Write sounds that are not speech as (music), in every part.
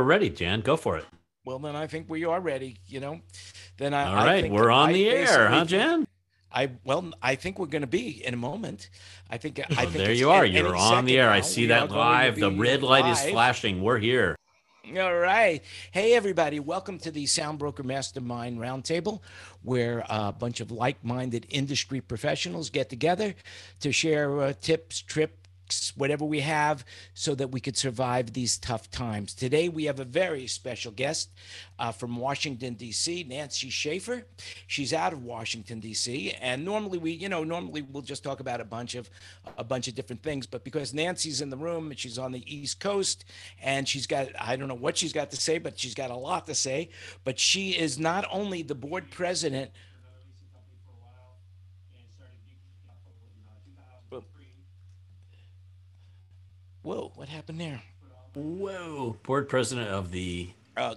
we're ready, Jan. Go for it. Well, then I think we are ready. You know, then I. All right, I we're on I the air, huh, Jan? I well, I think we're going to be in a moment. I think. I think there you are. any You're on the air. I see We that are going to live. The red light is flashing. We're here. All right. Hey, everybody. Welcome to the Soundbroker Mastermind Roundtable, where a bunch of like minded industry professionals get together to share uh, tips, trips, whatever we have, so that we could survive these tough times. Today, we have a very special guest uh, from Washington, D.C., Nancy Shaffer. She's out of Washington, D.C., and normally we, you know, normally we'll just talk about a bunch of a bunch of different things, but because Nancy's in the room and she's on the East Coast and she's got I don't know what she's got to say, but she's got a lot to say. But she is not only the board president. Whoa, what happened there? Whoa. Board president of the Uh,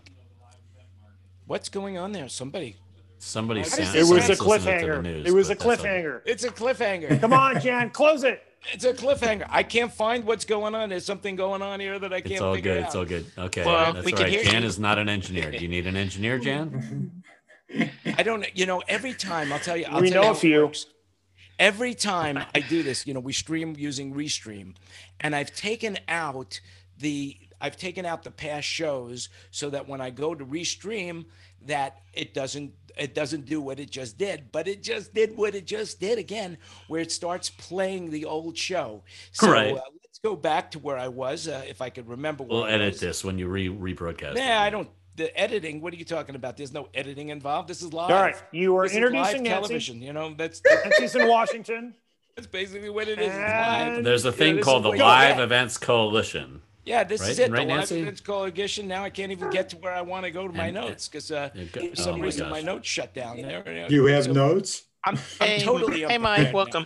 what's going on there? Somebody. somebody How sounds It was a sounds listening to the cliffhanger. news, It was a but that's cliffhanger. It's a cliffhanger. (laughs) Come on, Jan, close it. It's a cliffhanger. I can't find what's going on. There's something going on here that I can't It's all figure good. out. It's all good. Okay. Well, that's we all can right. hear Jan you. is not an engineer. Do you need an engineer, Jan? (laughs) I don't. You know, every time I'll tell you. I'll We tell know you a few. works. Every time I do this, you know, we stream using Restream, and I've taken out the I've taken out the past shows so that when I go to Restream, that it doesn't it doesn't do what it just did, but it just did what it just did again, where it starts playing the old show. So uh, let's go back to where I was, uh, if I could remember. We'll edit this when you re rebroadcast. Nah, I don't. The editing. What are you talking about? There's no editing involved. This is live. All right, you were This is live introducing Nancy. television. You know, that's (laughs) Nancy's in Washington. that's basically what it is. It's And- live. There's a thing this called the Live get. Events Coalition. Yeah, this Right? is it. Right, the live events coalition. Now I can't even get to where I want to go to my And- notes because uh, go- for some oh my reason gosh. my notes shut down there. You have So notes? I'm, I'm Hey, totally hey, unprepared Mike, now.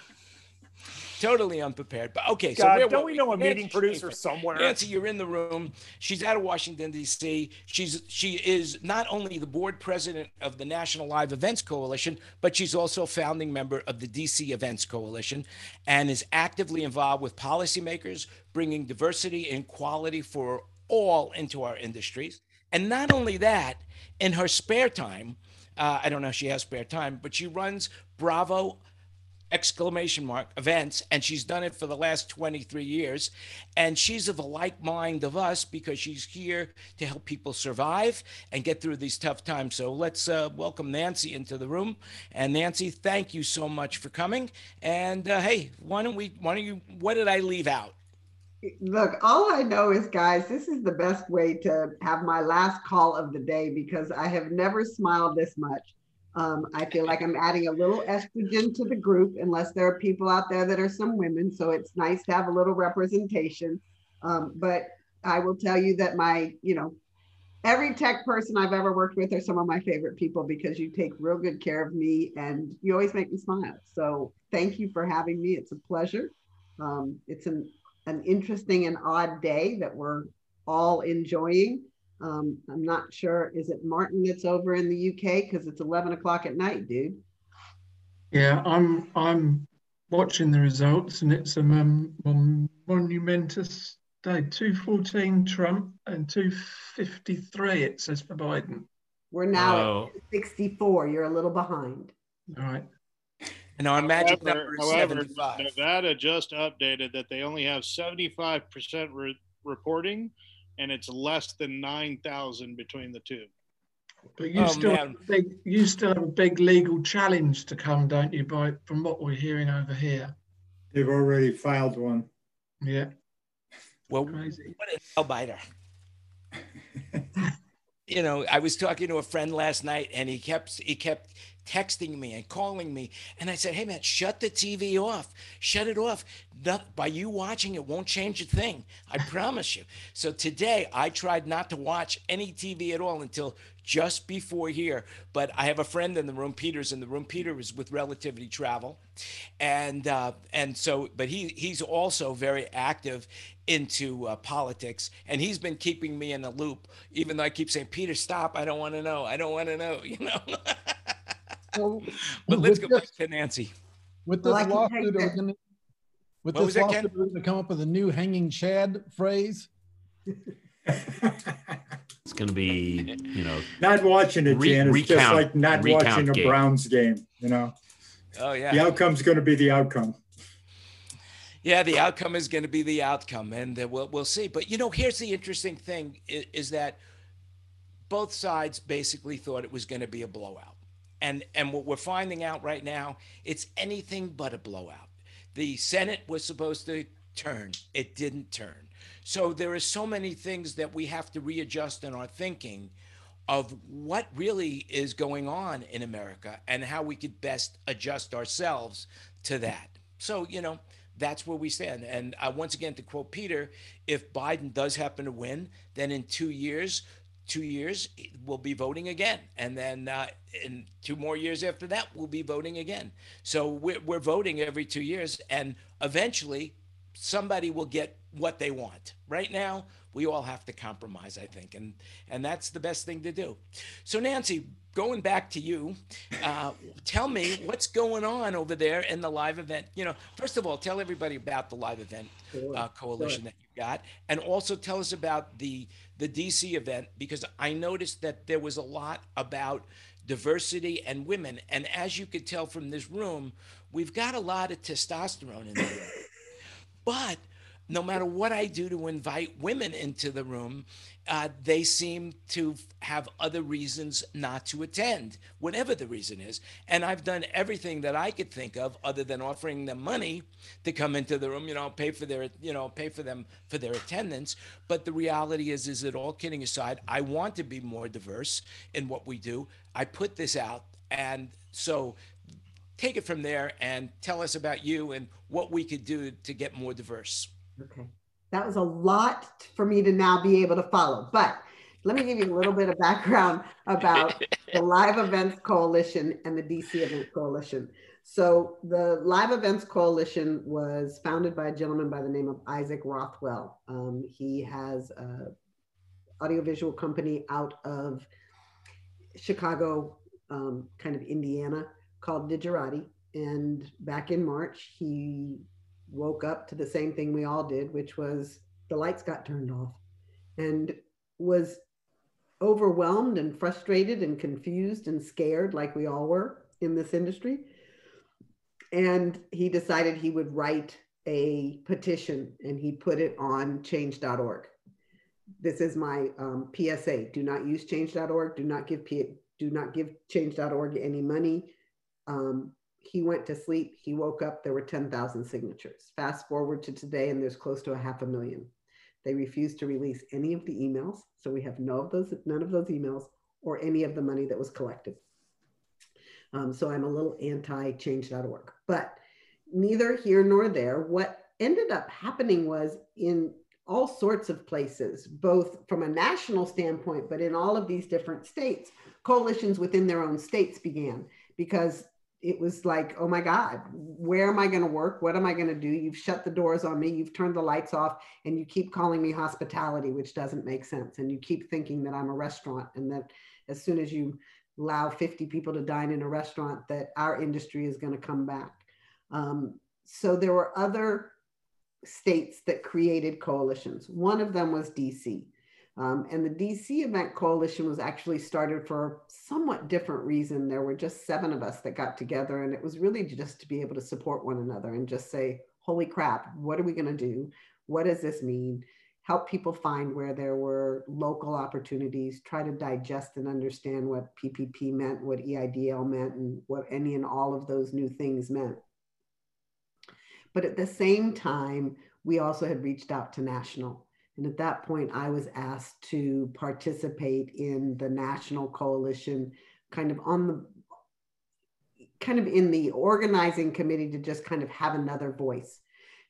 Totally unprepared. But okay, so God, don't were we know a meeting producer somewhere? Nancy, you're in the room. She's out of Washington D.C. She's she is not only the board president of the National Live Events Coalition, but she's also a founding member of the D.C. Events Coalition, and is actively involved with policymakers, bringing diversity and quality for all into our industries. And not only that, in her spare time, uh, I don't know if she has spare time, but she runs Bravo exclamation mark events and she's done it for the last 23 years. And she's of a like mind of us because she's here to help people survive and get through these tough times. So let's uh, welcome nancy into the room. And nancy thank you so much for coming. And uh, hey why don't we why don't you what did i leave out? Look, all I know is, guys, this is the best way to have my last call of the day because I have never smiled this much. Um, I feel like I'm adding a little estrogen to the group, unless there are people out there that are some women. So it's nice to have a little representation. Um, but I will tell you that my, you know, every tech person I've ever worked with are some of my favorite people because you take real good care of me and you always make me smile. So thank you for having me. It's a pleasure. Um, it's an an interesting and odd day that we're all enjoying. Um, I'm not sure, is it Martin that's over in the UK? Because it's 11 o'clock at night, dude. Yeah, I'm I'm watching the results, and it's a um, mon- monumentous day. Two fourteen Trump and two fifty three. It says for Biden. We're now Oh, at 64. You're a little behind. All right. and our magic However, number is however, 75 Nevada just updated that they only have 75% re- reporting, and it's less than 9,000 between the two. But you Oh, still man. have a big you still have a big legal challenge to come, don't you? By from what we're hearing over here. They've already filed one. Yeah, well crazy. what a nail biter. (laughs) you know, I was talking to a friend last night and he kept he kept texting me and calling me and I said, "Hey man, shut the TV off. Shut it off. Not, by you watching it won't change a thing. I promise you." So today I tried not to watch any TV at all until just before here, but I have a friend in the room, Peter's in the room. Peter is with Relativity Travel. And uh, and so but he he's also very active into uh, politics and he's been keeping me in the loop even though I keep saying Peter stop I don't want to know I don't want to know (laughs) you know So, but let's with go this, back to Nancy with this Well, lawsuit, are we gonna, with What was this that, Ken? lawsuit, are we gonna come up with a new hanging Chad phrase? (laughs) It's going to be, you know, Not watching it, Re- Jan, it's just like not watching a game. Browns game, you know? Oh yeah. The outcome's gonna be the outcome. Yeah, the outcome is going to be the outcome, and uh, we'll we'll see. But you know, here's the interesting thing: is, is that both sides basically thought it was going to be a blowout, and and what we're finding out right now, it's anything but a blowout. The Senate was supposed to turn; it didn't turn. So there are so many things that we have to readjust in our thinking of what really is going on in America and how we could best adjust ourselves to that. So, you know, that's where we stand. And uh, once again, to quote Peter, if Biden does happen to win, then in two years, two years, we'll be voting again. And then uh, in two more years after that, we'll be voting again. So we're, we're voting every two years. And eventually, somebody will get what they want. Right now, we all have to compromise, I think, and and that's the best thing to do. So, Nancy, going back to you, uh, tell me what's going on over there in the live event. You know, first of all, tell everybody about the live event uh, coalition that you got, and also tell us about the the DC event because I noticed that there was a lot about diversity and women, and as you could tell from this room, we've got a lot of testosterone in there. (laughs) But no matter what I do to invite women into the room, uh, they seem to have other reasons not to attend, whatever the reason is. And I've done everything that I could think of, other than offering them money to come into the room. You know, pay for their, you know, pay for them for their attendance. But the reality is, is that all kidding aside, I want to be more diverse in what we do. I put this out, and so take it from there and tell us about you and what we could do to get more diverse. Okay. That was a lot for me to now be able to follow. But let me give you a little bit of background about (laughs) the Live Events Coalition and the DC Event Coalition. So, the Live Events Coalition was founded by a gentleman by the name of Isaac Rothwell. Um, he has a audiovisual company out of Chicago, um, kind of Indiana, called Digerati. And back in March, he woke up to the same thing we all did, which was the lights got turned off and was overwhelmed and frustrated and confused and scared, like we all were in this industry. And he decided he would write a petition and he put it on change.org. This is my um, PSA. Do not use change.org. Do not give P- do not give change.org any money. Um, he went to sleep. He woke up. There were 10,000 signatures. Fast forward to today, and there's close to a half a million. They refused to release any of the emails, so we have no of those, none of those emails, or any of the money that was collected. Um, so I'm a little anti-change.org, but neither here nor there. What ended up happening was in all sorts of places, both from a national standpoint, but in all of these different states, coalitions within their own states began because it was like, oh my God, where am I going to work? What am I going to do? You've shut the doors on me. You've turned the lights off and you keep calling me hospitality, which doesn't make sense. And you keep thinking that I'm a restaurant and that as soon as you allow 50 people to dine in a restaurant, that our industry is going to come back. Um, so there were other states that created coalitions. One of them was DC. Um, and the DC Event Coalition was actually started for a somewhat different reason. There were just seven of us that got together, and it was really just to be able to support one another and just say, Holy crap, what are we going to do? What does this mean? Help people find where there were local opportunities, try to digest and understand what PPP meant, what EIDL meant, and what any and all of those new things meant. But at the same time, we also had reached out to national. And at that point, I was asked to participate in the national coalition, kind of on the kind of in the organizing committee to just kind of have another voice.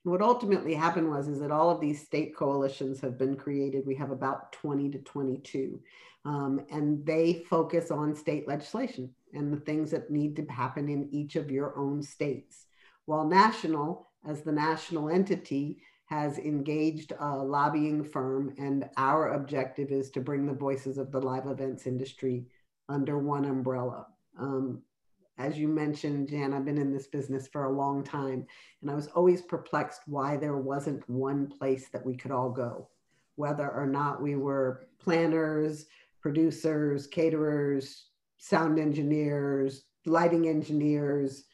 And what ultimately happened was is that all of these state coalitions have been created. We have about 20 to 22. Um, and they focus on state legislation and the things that need to happen in each of your own states. While national, as the national entity, has engaged a lobbying firm, and our objective is to bring the voices of the live events industry under one umbrella. Um, as you mentioned, Jan, I've been in this business for a long time, and I was always perplexed why there wasn't one place that we could all go. whether or not we were planners, producers, caterers, sound engineers, lighting engineers,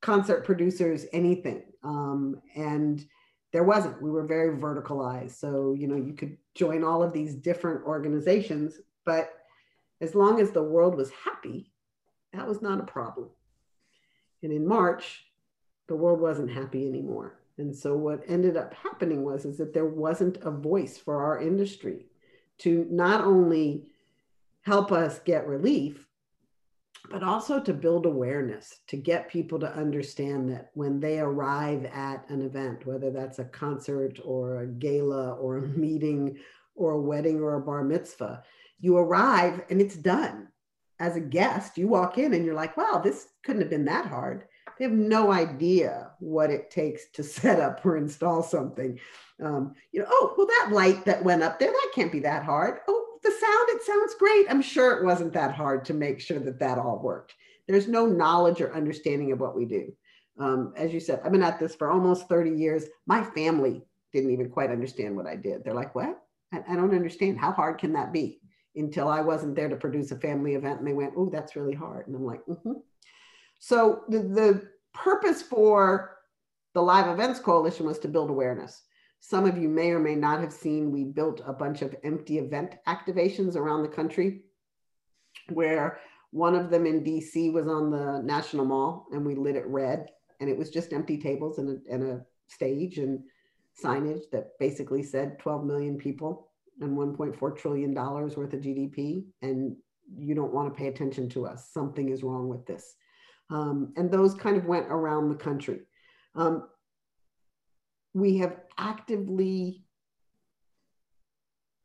concert producers, anything. Um, and there wasn't. We were very verticalized. So, you know, you could join all of these different organizations, but as long as the world was happy, that was not a problem. And in March, the world wasn't happy anymore. And so what ended up happening was is that there wasn't a voice for our industry to not only help us get relief, but also to build awareness, to get people to understand that when they arrive at an event, whether that's a concert or a gala or a meeting or a wedding or a bar mitzvah, you arrive and it's done. As a guest, you walk in and you're like, wow, this couldn't have been that hard. They have no idea what it takes to (laughs) set up or install something. Um, you know, oh, well, that light that went up there, that can't be that hard. Oh, the sound, it sounds great. I'm sure it wasn't that hard to make sure that that all worked. There's no knowledge or understanding of what we do. Um, as you said, I've been at this for almost 30 years. My family didn't even quite understand what I did. They're like, what? I, I don't understand. How hard can that be? Until I wasn't there to produce a family event and they went, oh, that's really hard. And I'm like, mm-hmm. So the, the purpose for the Live Events Coalition was to build awareness. Some of you may or may not have seen, we built a bunch of empty event activations around the country where one of them in DC was on the National Mall and we lit it red and it was just empty tables and a, and a stage and signage that basically said 12 million people and 1.4 trillion dollars worth of GDP and you don't want to pay attention to us. Something is wrong with this. Um, and those kind of went around the country. Um, we have actively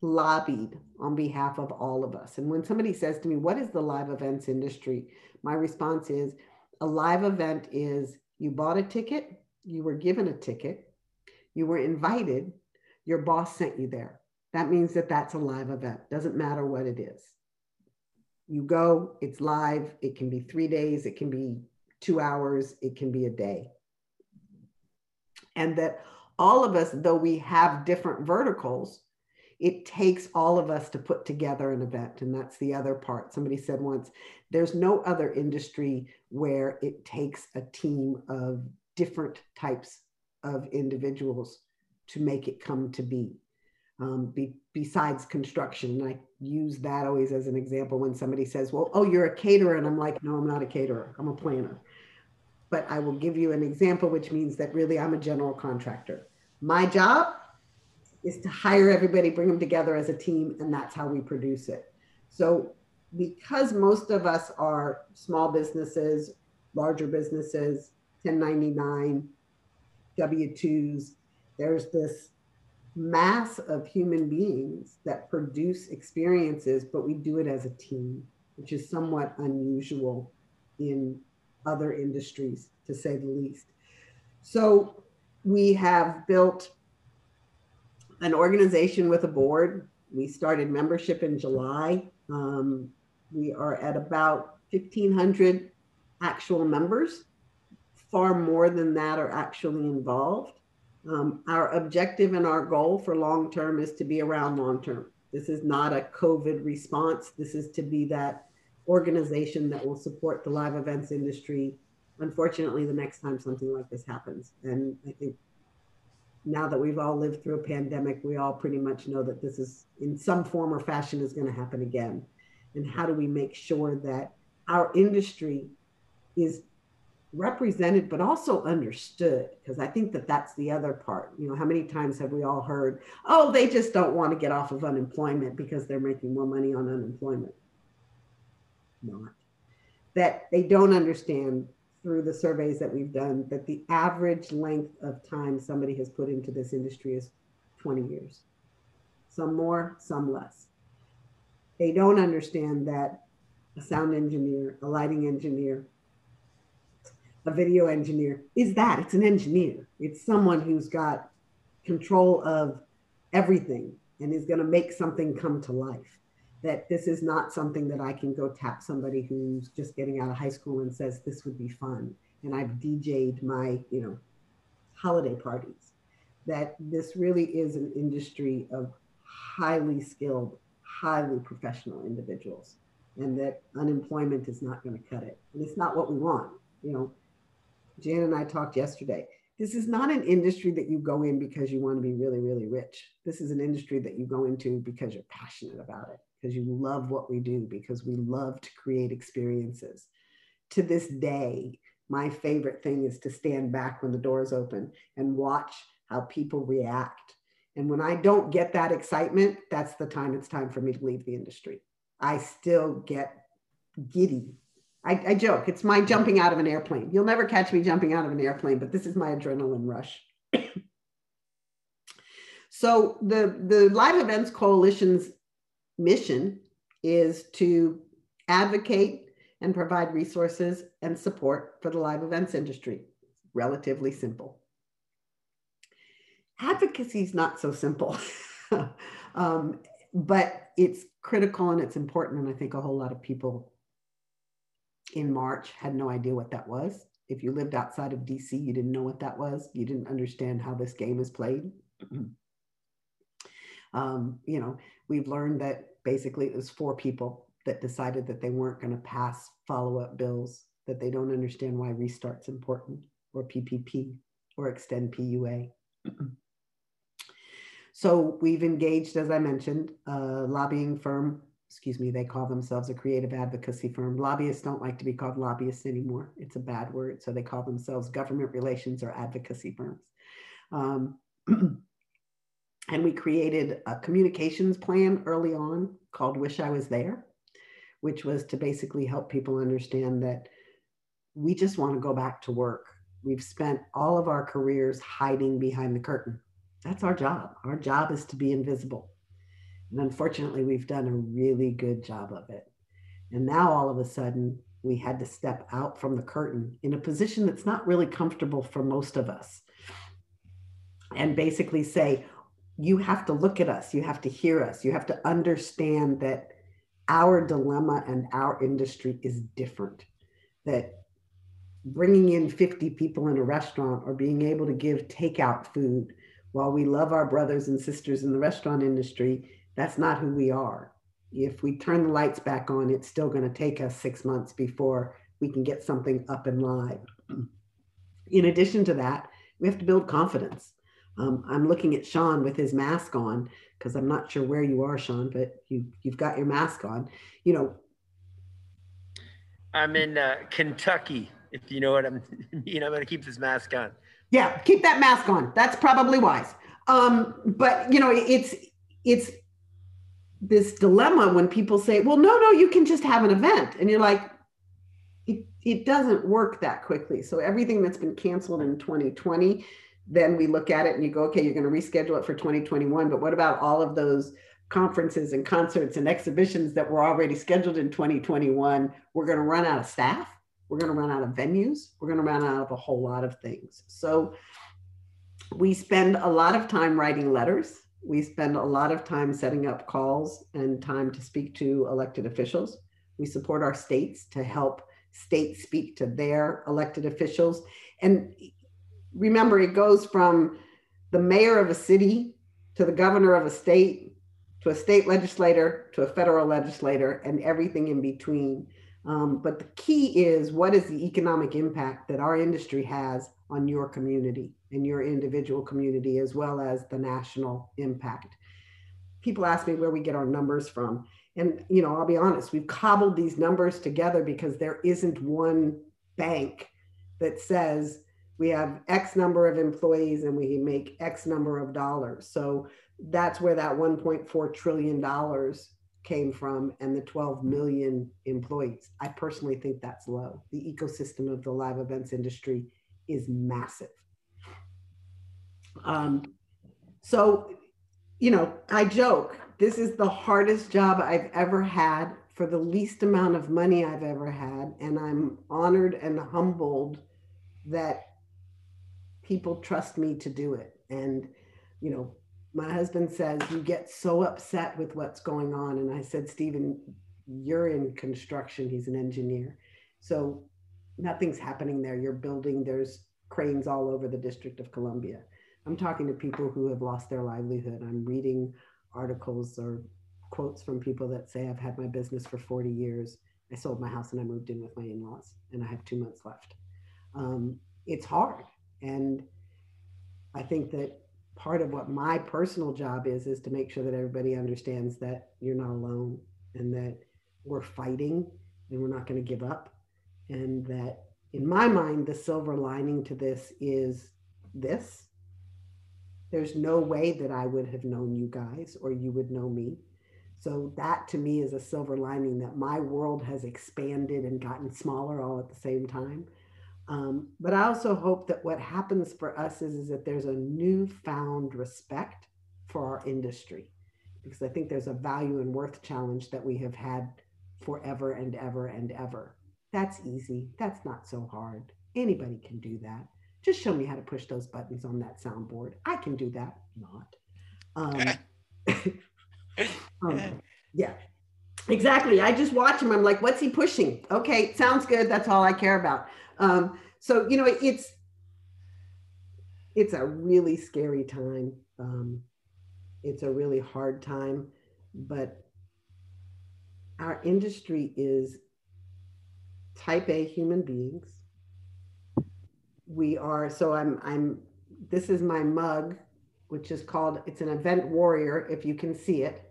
lobbied on behalf of all of us. And when somebody says to me, What is the live events industry? My response is a live event is you bought a ticket, you were given a ticket, you were invited, your boss sent you there. That means that that's a live event. Doesn't matter what it is. You go, it's live. It can be three days, it can be two hours, it can be a day. And that all of us, though we have different verticals, it takes all of us to put together an event. And that's the other part. Somebody said once there's no other industry where it takes a team of different types of individuals to make it come to be. Um, be, besides construction, and I use that always as an example when somebody says, "Well, oh, you're a caterer," and I'm like, "No, I'm not a caterer. I'm a planner." But I will give you an example, which means that really I'm a general contractor. My job is to hire everybody, bring them together as a team, and that's how we produce it. So, because most of us are small businesses, larger businesses, 1099, W 2s, there's this mass of human beings that produce experiences, but we do it as a team, which is somewhat unusual in other industries, to say the least. So, we have built an organization with a board. We started membership in July. Um, we are at about 1,500 actual members. Far more than that are actually involved. Um, our objective and our goal for long term is to be around long term. This is not a COVID response. This is to be that organization that will support the live events industry. Unfortunately, the next time something like this happens. And I think now that we've all lived through a pandemic, we all pretty much know that this is in some form or fashion is going to happen again. And how do we make sure that our industry is represented but also understood because i think that that's the other part you know how many times have we all heard oh they just don't want to get off of unemployment because they're making more money on unemployment not that they don't understand through the surveys that we've done that the average length of time somebody has put into this industry is 20 years. Some more some less. They don't understand that a sound engineer a lighting engineer a video engineer is that it's an engineer. It's someone who's got control of everything and is going to make something come to life that this is not something that i can go tap somebody who's just getting out of high school and says this would be fun and i've dj'd my you know holiday parties that this really is an industry of highly skilled, highly professional individuals, and that unemployment is not going to cut it. And it's not what we want. You know, Jan and I talked yesterday. This is not an industry that you go in because you want to be really, really rich. This is an industry that you go into because you're passionate about it, because you love what we do, because we love to create experiences. To this day, my favorite thing is to stand back when the doors open and watch how people react. And when I don't get that excitement, that's the time it's time for me to leave the industry. I still get giddy I, I, joke, it's my jumping out of an airplane. You'll never catch me jumping out of an airplane, but this is my adrenaline rush. (coughs) so the, the Live Events Coalition's mission is to advocate and provide resources and support for the live events industry. Relatively simple. Advocacy is not so simple, (laughs) um, but it's critical and it's important. And I think a whole lot of people in March had no idea what that was. If you lived outside of DC, you didn't know what that was. You didn't understand how this game is played. Um, you know, we've learned that basically it was four people that decided that they weren't going to pass follow up bills, that they don't understand why restart's important, or PPP, or extend PUA. so we've engaged, as I mentioned, a lobbying firm excuse me, they call themselves a creative advocacy firm. Lobbyists don't like to be called lobbyists anymore. It's a bad word. So they call themselves government relations or advocacy firms. Um, (clears throat) and we created a communications plan early on called Wish I Was There, which was to basically help people understand that we just want to go back to work. We've spent all of our careers hiding behind the curtain. That's our job. Our job is to be invisible. And unfortunately, we've done a really good job of it. And now all of a sudden, we had to step out from the curtain in a position that's not really comfortable for most of us. And basically say, you have to look at us, you have to hear us, you have to understand that our dilemma and our industry is different. That bringing in 50 people in a restaurant or being able to give takeout food while we love our brothers and sisters in the restaurant industry that's not who we are. If we turn the lights back on, it's still going to take us six months before we can get something up and live. In addition to that, we have to build confidence. Um, I'm looking at Sean with his mask on because I'm not sure where you are, Sean, but you you've got your mask on. You know, I'm in uh, Kentucky. If you know what I'm (laughs) mean, I'm going to keep this mask on. Yeah, keep that mask on. That's probably wise. Um, but you know, it's it's this dilemma when people say, well, no, no, you can just have an event. And you're like, it, it doesn't work that quickly. So everything that's been canceled in 2020, then we look at it and you go, okay, you're going to reschedule it for 2021. But what about all of those conferences and concerts and exhibitions that were already scheduled in 2021? We're going to run out of staff. We're going to run out of venues. We're going to run out of a whole lot of things. So we spend a lot of time writing letters we spend a lot of time setting up calls and time to speak to elected officials. We support our states to help states speak to their elected officials. And remember, it goes from the mayor of a city to the governor of a state to a state legislator to a federal legislator and everything in between. Um, but the key is what is the economic impact that our industry has on your community and your individual community, as well as the national impact. People ask me where we get our numbers from. And, you know, I'll be honest, we've cobbled these numbers together because there isn't one bank that says we have X number of employees and we make X number of dollars. So that's where that $1.4 trillion came from and the 12 million employees. I personally think that's low. The ecosystem of the live events industry is massive. Um, so, you know, I joke, this is the hardest job I've ever had for the least amount of money I've ever had. And I'm honored and humbled that people trust me to do it. And, you know, my husband says, You get so upset with what's going on. And I said, Stephen, you're in construction. He's an engineer. So nothing's happening there. You're building, there's cranes all over the District of Columbia. I'm talking to people who have lost their livelihood. I'm reading articles or quotes from people that say, I've had my business for 40 years. I sold my house and I moved in with my in laws, and I have two months left. Um, it's hard. And I think that part of what my personal job is, is to make sure that everybody understands that you're not alone and that we're fighting and we're not going to give up. And that in my mind, the silver lining to this is this. There's no way that I would have known you guys or you would know me. So that to me is a silver lining that my world has expanded and gotten smaller all at the same time. Um, but I also hope that what happens for us is, is that there's a newfound respect for our industry because I think there's a value and worth challenge that we have had forever and ever and ever. That's easy. That's not so hard. Anybody can do that. Just show me how to push those buttons on that soundboard. I can do that. Not. Um, (laughs) (laughs) um, yeah, exactly. I just watch him. I'm like, what's he pushing? Okay, sounds good. That's all I care about. Um, so you know, it's it's a really scary time. Um, it's a really hard time, but our industry is type A human beings. We are so I'm I'm this is my mug, which is called it's an event warrior, if you can see it.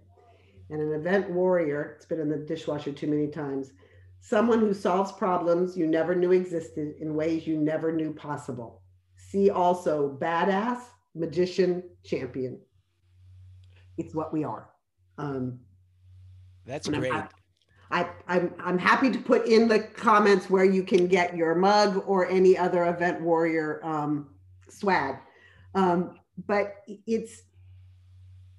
And an event warrior, it's been in the dishwasher too many times. Someone who solves problems you never knew existed in ways you never knew possible. See also badass, magician, champion. It's what we are. Um, That's great. I, I'm, I'm happy to put in the comments where you can get your mug or any other event warrior um, swag. Um, but it's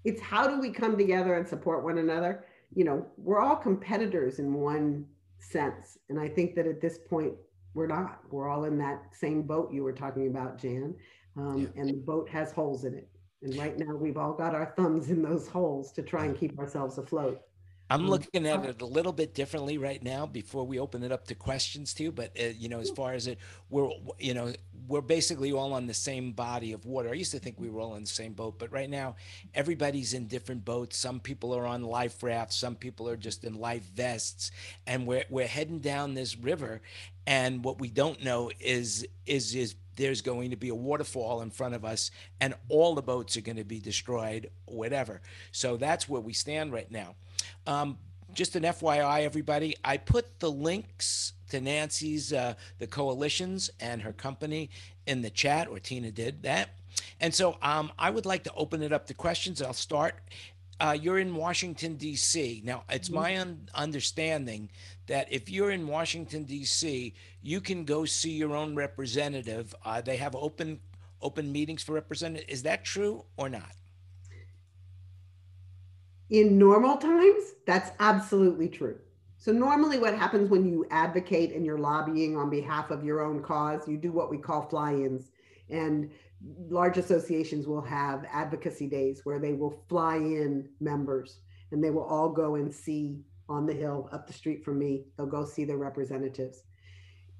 it's how do we come together and support one another? You know, we're all competitors in one sense, and I think that at this point we're not. We're all in that same boat you were talking about, Jan, um, and the boat has holes in it. And right now we've all got our thumbs in those holes to try and keep ourselves afloat. I'm Mm. looking at it a little bit differently right now before we open it up to questions too. But uh, you know, as far as it, we're you know we're basically all on the same body of water. I used to think we were all in the same boat, but right now everybody's in different boats. Some people are on life rafts, some people are just in life vests, and we're we're heading down this river. And what we don't know is is is there's going to be a waterfall in front of us and all the boats are going to be destroyed whatever so that's where we stand right now um, just an FYI, everybody, I put the links to Nancy's, uh, the coalitions and her company in the chat, or Tina did that. And so um, I would like to open it up to questions. I'll start. Uh, you're in Washington, D.C. Now, it's my un- understanding that if you're in Washington, D.C., you can go see your own representative. Uh, they have open open meetings for representative. Is that true or not? in normal times, that's absolutely true. So, normally, what happens when you advocate and you're lobbying on behalf of your own cause, you do what we call fly ins. And large associations will have advocacy days where they will fly in members and they will all go and see on the hill up the street from me. They'll go see their representatives.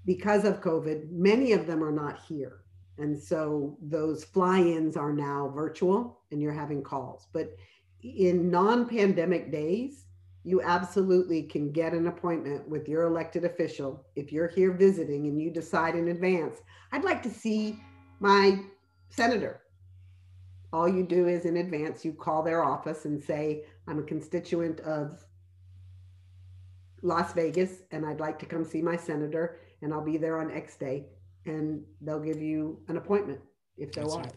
Because of COVID, many of them are not here. And so those fly ins are now virtual and you're having calls. But in non pandemic days, you absolutely can get an appointment with your elected official. If you're here visiting and you decide in advance, I'd like to see my senator. All you do is in advance, you call their office and say, I'm a constituent of Las Vegas and I'd like to come see my senator and I'll be there on X day. And they'll give you an appointment if they're That's wise.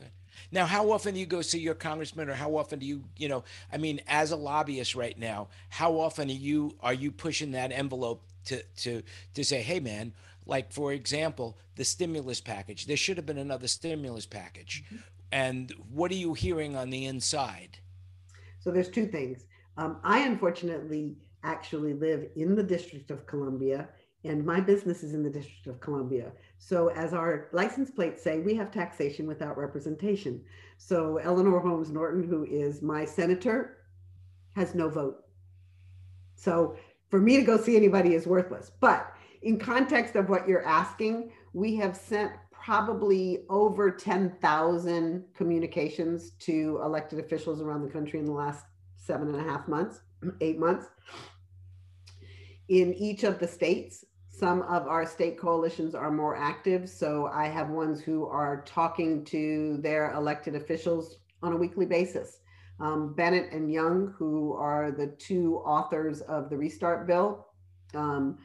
Now, how often do you go see your congressman, or how often do you, you know, I mean, as a lobbyist right now, how often are you are you pushing that envelope to to to say, hey, man, like for example, the stimulus package. There should have been another stimulus package, and what are you hearing on the inside? So there's two things. Um, I unfortunately actually live in the District of Columbia, and my business is in the District of Columbia. So as our license plates say, we have taxation without representation. So Eleanor Holmes Norton, who is my senator, has no vote. So for me to go see anybody is worthless. But in context of what you're asking, we have sent probably over 10,000 communications to elected officials around the country in the last seven and a half months, (clears throat) eight months. In each of the states, some of our state coalitions are more active. So I have ones who are talking to their elected officials on a weekly basis. Um, Bennet and Young, who are the two authors of the Restart Bill, um,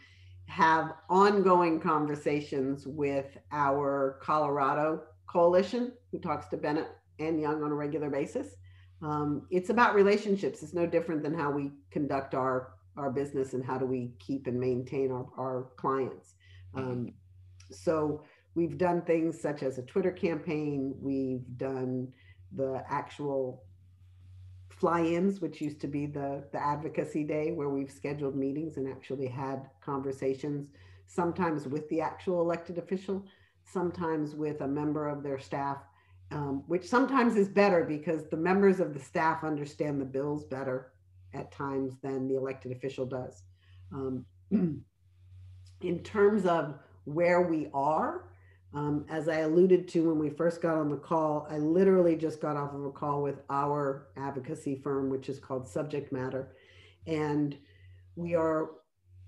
have ongoing conversations with our Colorado coalition, who talks to Bennet and Young on a regular basis. Um, it's about relationships. It's no different than how we conduct our our business and how do we keep and maintain our, our clients. Um, so we've done things such as a Twitter campaign. We've done the actual fly-ins, which used to be the, the advocacy day where we've scheduled meetings and actually had conversations, sometimes with the actual elected official, sometimes with a member of their staff, um, which sometimes is better because the members of the staff understand the bills better at times than the elected official does. Um, (clears throat) in terms of where we are, um, as I alluded to when we first got on the call, I literally just got off of a call with our advocacy firm, which is called Subject Matter. And we are,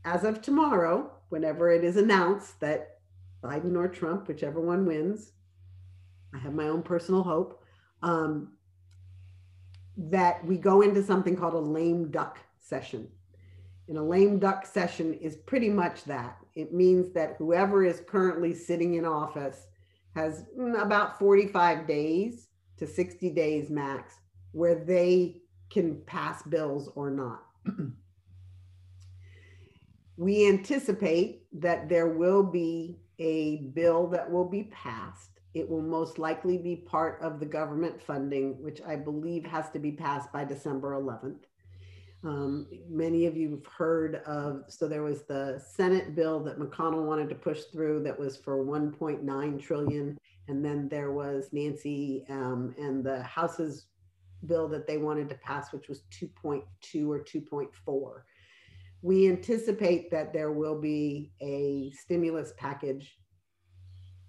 as of tomorrow, whenever it is announced that Biden or Trump, whichever one wins, I have my own personal hope, um, that we go into something called a lame duck session. And a lame duck session is pretty much that. It means that whoever is currently sitting in office has mm, about 45 days to 60 days max where they can pass bills or not. (clears throat) we anticipate that there will be a bill that will be passed. It will most likely be part of the government funding, which I believe has to be passed by December 11th. Um, many of you have heard of, so there was the Senate bill that McConnell wanted to push through that was for 1.9 trillion. And then there was Nancy um, and the House's bill that they wanted to pass, which was 2.2 or 2.4. We anticipate that there will be a stimulus package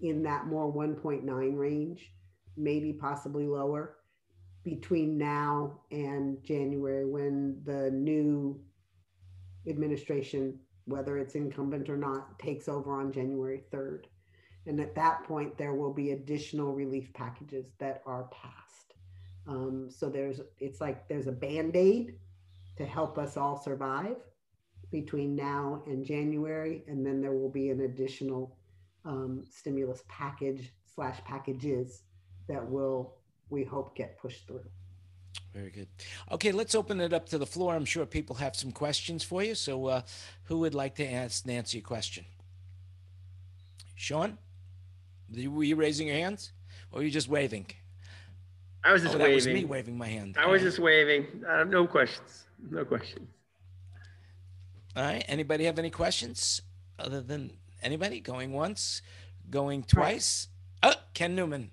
in that more 1.9 range, maybe possibly lower between now and January when the new administration, whether it's incumbent or not, takes over on January 3rd. And at that point, there will be additional relief packages that are passed. Um, so there's, it's like there's a band aid to help us all survive between now and January. And then there will be an additional um, stimulus package slash packages that will we hope get pushed through. Very good. Okay, let's open it up to the floor. I'm sure people have some questions for you. So, uh, who would like to ask Nancy a question? Sean, were you raising your hands, or were you just waving? I was just oh, that waving. was me waving my hand. I was just waving. Uh, no questions. No questions. All right. Anybody have any questions other than anybody going once, going twice? Oh, Ken Newman.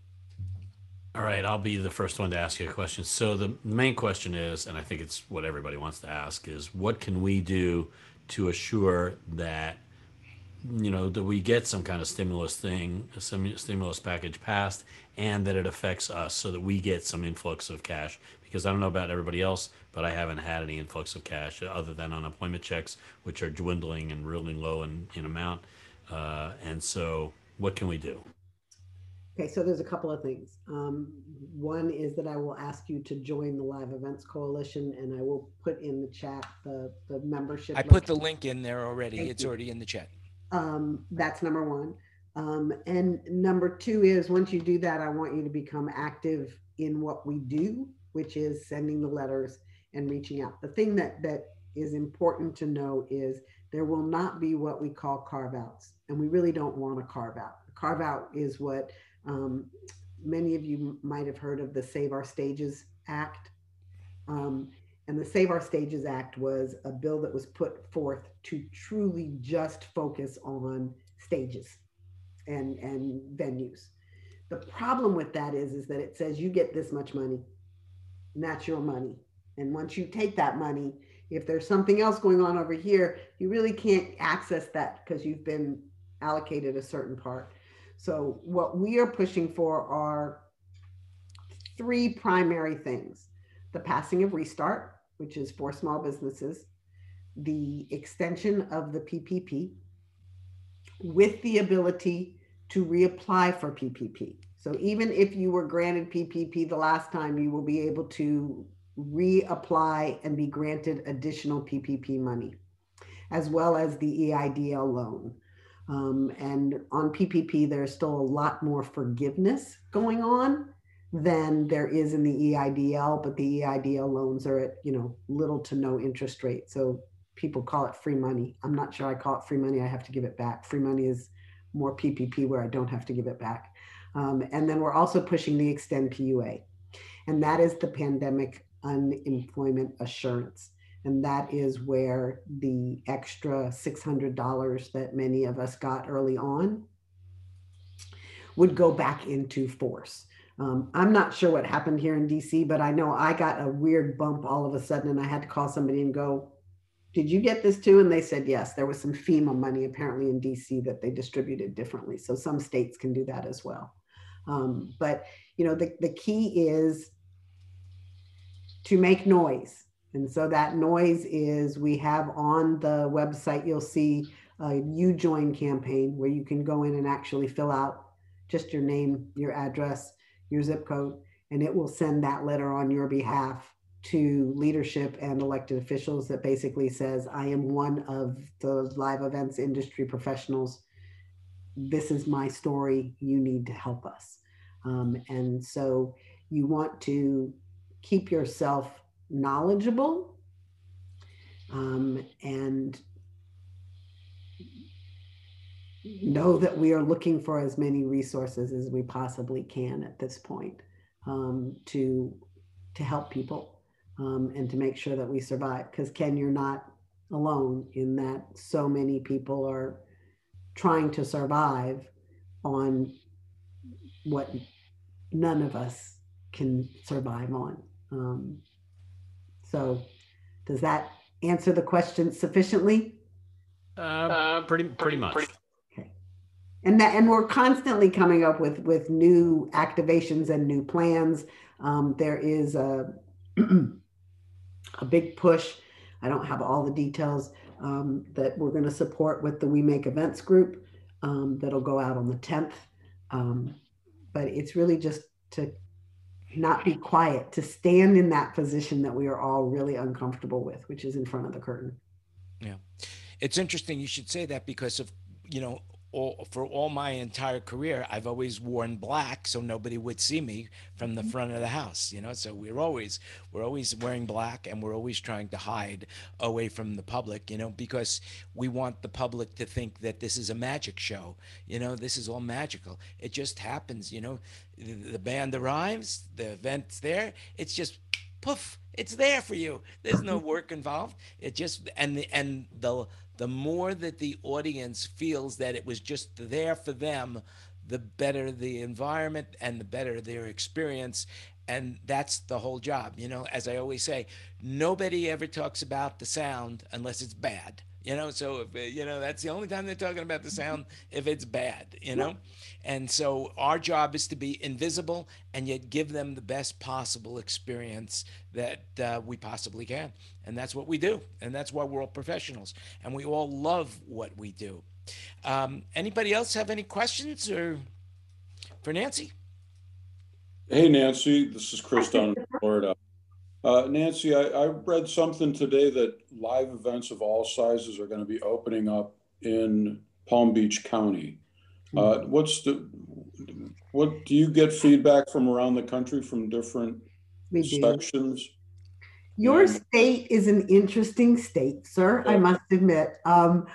All right, I'll be the first one to ask you a question. So the main question is, and I think it's what everybody wants to ask, is what can we do to assure that you know that we get some kind of stimulus thing, a stimulus package passed, and that it affects us, so that we get some influx of cash. Because I don't know about everybody else, but I haven't had any influx of cash other than unemployment checks, which are dwindling and really low in, in amount. Uh, and so, what can we do? Okay, so there's a couple of things. Um, one is that I will ask you to join the Live Events Coalition, and I will put in the chat the the membership. I put the link in there already. Thank it's you. already in the chat. Um, that's number one. Um, and number two is once you do that, I want you to become active in what we do, which is sending the letters and reaching out. The thing that that is important to know is there will not be what we call carve outs, and we really don't want a carve out. Carve out is what um, many of you might have heard of the Save Our Stages Act. Um, and the Save Our Stages Act was a bill that was put forth to truly just focus on stages and, and venues. The problem with that is, is that it says you get this much money, and that's your money. And once you take that money, if there's something else going on over here, you really can't access that because you've been allocated a certain part. So what we are pushing for are three primary things. The passing of Restart, which is for small businesses, the extension of the PPP with the ability to reapply for PPP. So even if you were granted PPP the last time, you will be able to reapply and be granted additional PPP money, as well as the EIDL loan. Um, and on PPP, there's still a lot more forgiveness going on than there is in the EIDL, but the EIDL loans are at, you know, little to no interest rate. So people call it free money. I'm not sure I call it free money. I have to give it back. Free money is more PPP where I don't have to give it back. Um, and then we're also pushing the extend PUA, and that is the pandemic unemployment assurance. And that is where the extra $600 that many of us got early on would go back into force. Um, I'm not sure what happened here in DC, but I know I got a weird bump all of a sudden, and I had to call somebody and go, Did you get this too? And they said yes. There was some FEMA money apparently in DC that they distributed differently. So some states can do that as well. Um, but you know, the, the key is to make noise. And so that noise is we have on the website, you'll see a you join campaign where you can go in and actually fill out just your name, your address, your zip code, and it will send that letter on your behalf to leadership and elected officials that basically says, I am one of the live events industry professionals. This is my story. You need to help us. Um, and so you want to keep yourself knowledgeable um, and know that we are looking for as many resources as we possibly can at this point um, to to help people um, and to make sure that we survive. Because Ken, you're not alone in that. So many people are trying to survive on what none of us can survive on. Um, so, does that answer the question sufficiently? Uh, pretty pretty much. Okay. And that, and we're constantly coming up with with new activations and new plans. Um, there is a (clears throat) a big push. I don't have all the details um, that we're going to support with the We Make Events group um, that'll go out on the 10th. Um, but it's really just to not be quiet, to stand in that position that we are all really uncomfortable with, which is in front of the curtain. Yeah. It's interesting you should say that because of, you know, all, for all my entire career, I've always worn black so nobody would see me from the mm-hmm. front of the house, you know. So we're always we're always wearing black and we're always trying to hide away from the public, you know, because we want the public to think that this is a magic show. You know, this is all magical. It just happens, you know. The, the band arrives, the event's there, it's just poof, it's there for you. There's no mm-hmm. work involved. It just and the and the the more that the audience feels that it was just there for them, the better the environment and the better their experience. And that's the whole job. You know, as I always say, nobody ever talks about the sound unless it's bad. You know, so if, uh, you know that's the only time they're talking about the sound if it's bad. You know, and so our job is to be invisible and yet give them the best possible experience that uh, we possibly can. And that's what we do. And that's why we're all professionals and we all love what we do. Um, anybody else have any questions or for Nancy? Hey, Nancy, this is Chris down in Florida. Uh, Nancy, I, I read something today that live events of all sizes are going to be opening up in Palm Beach County. Uh, what's the, what, do you get feedback from around the country from different We do. sections? Your Yeah. state is an interesting state, sir, I must admit. Um,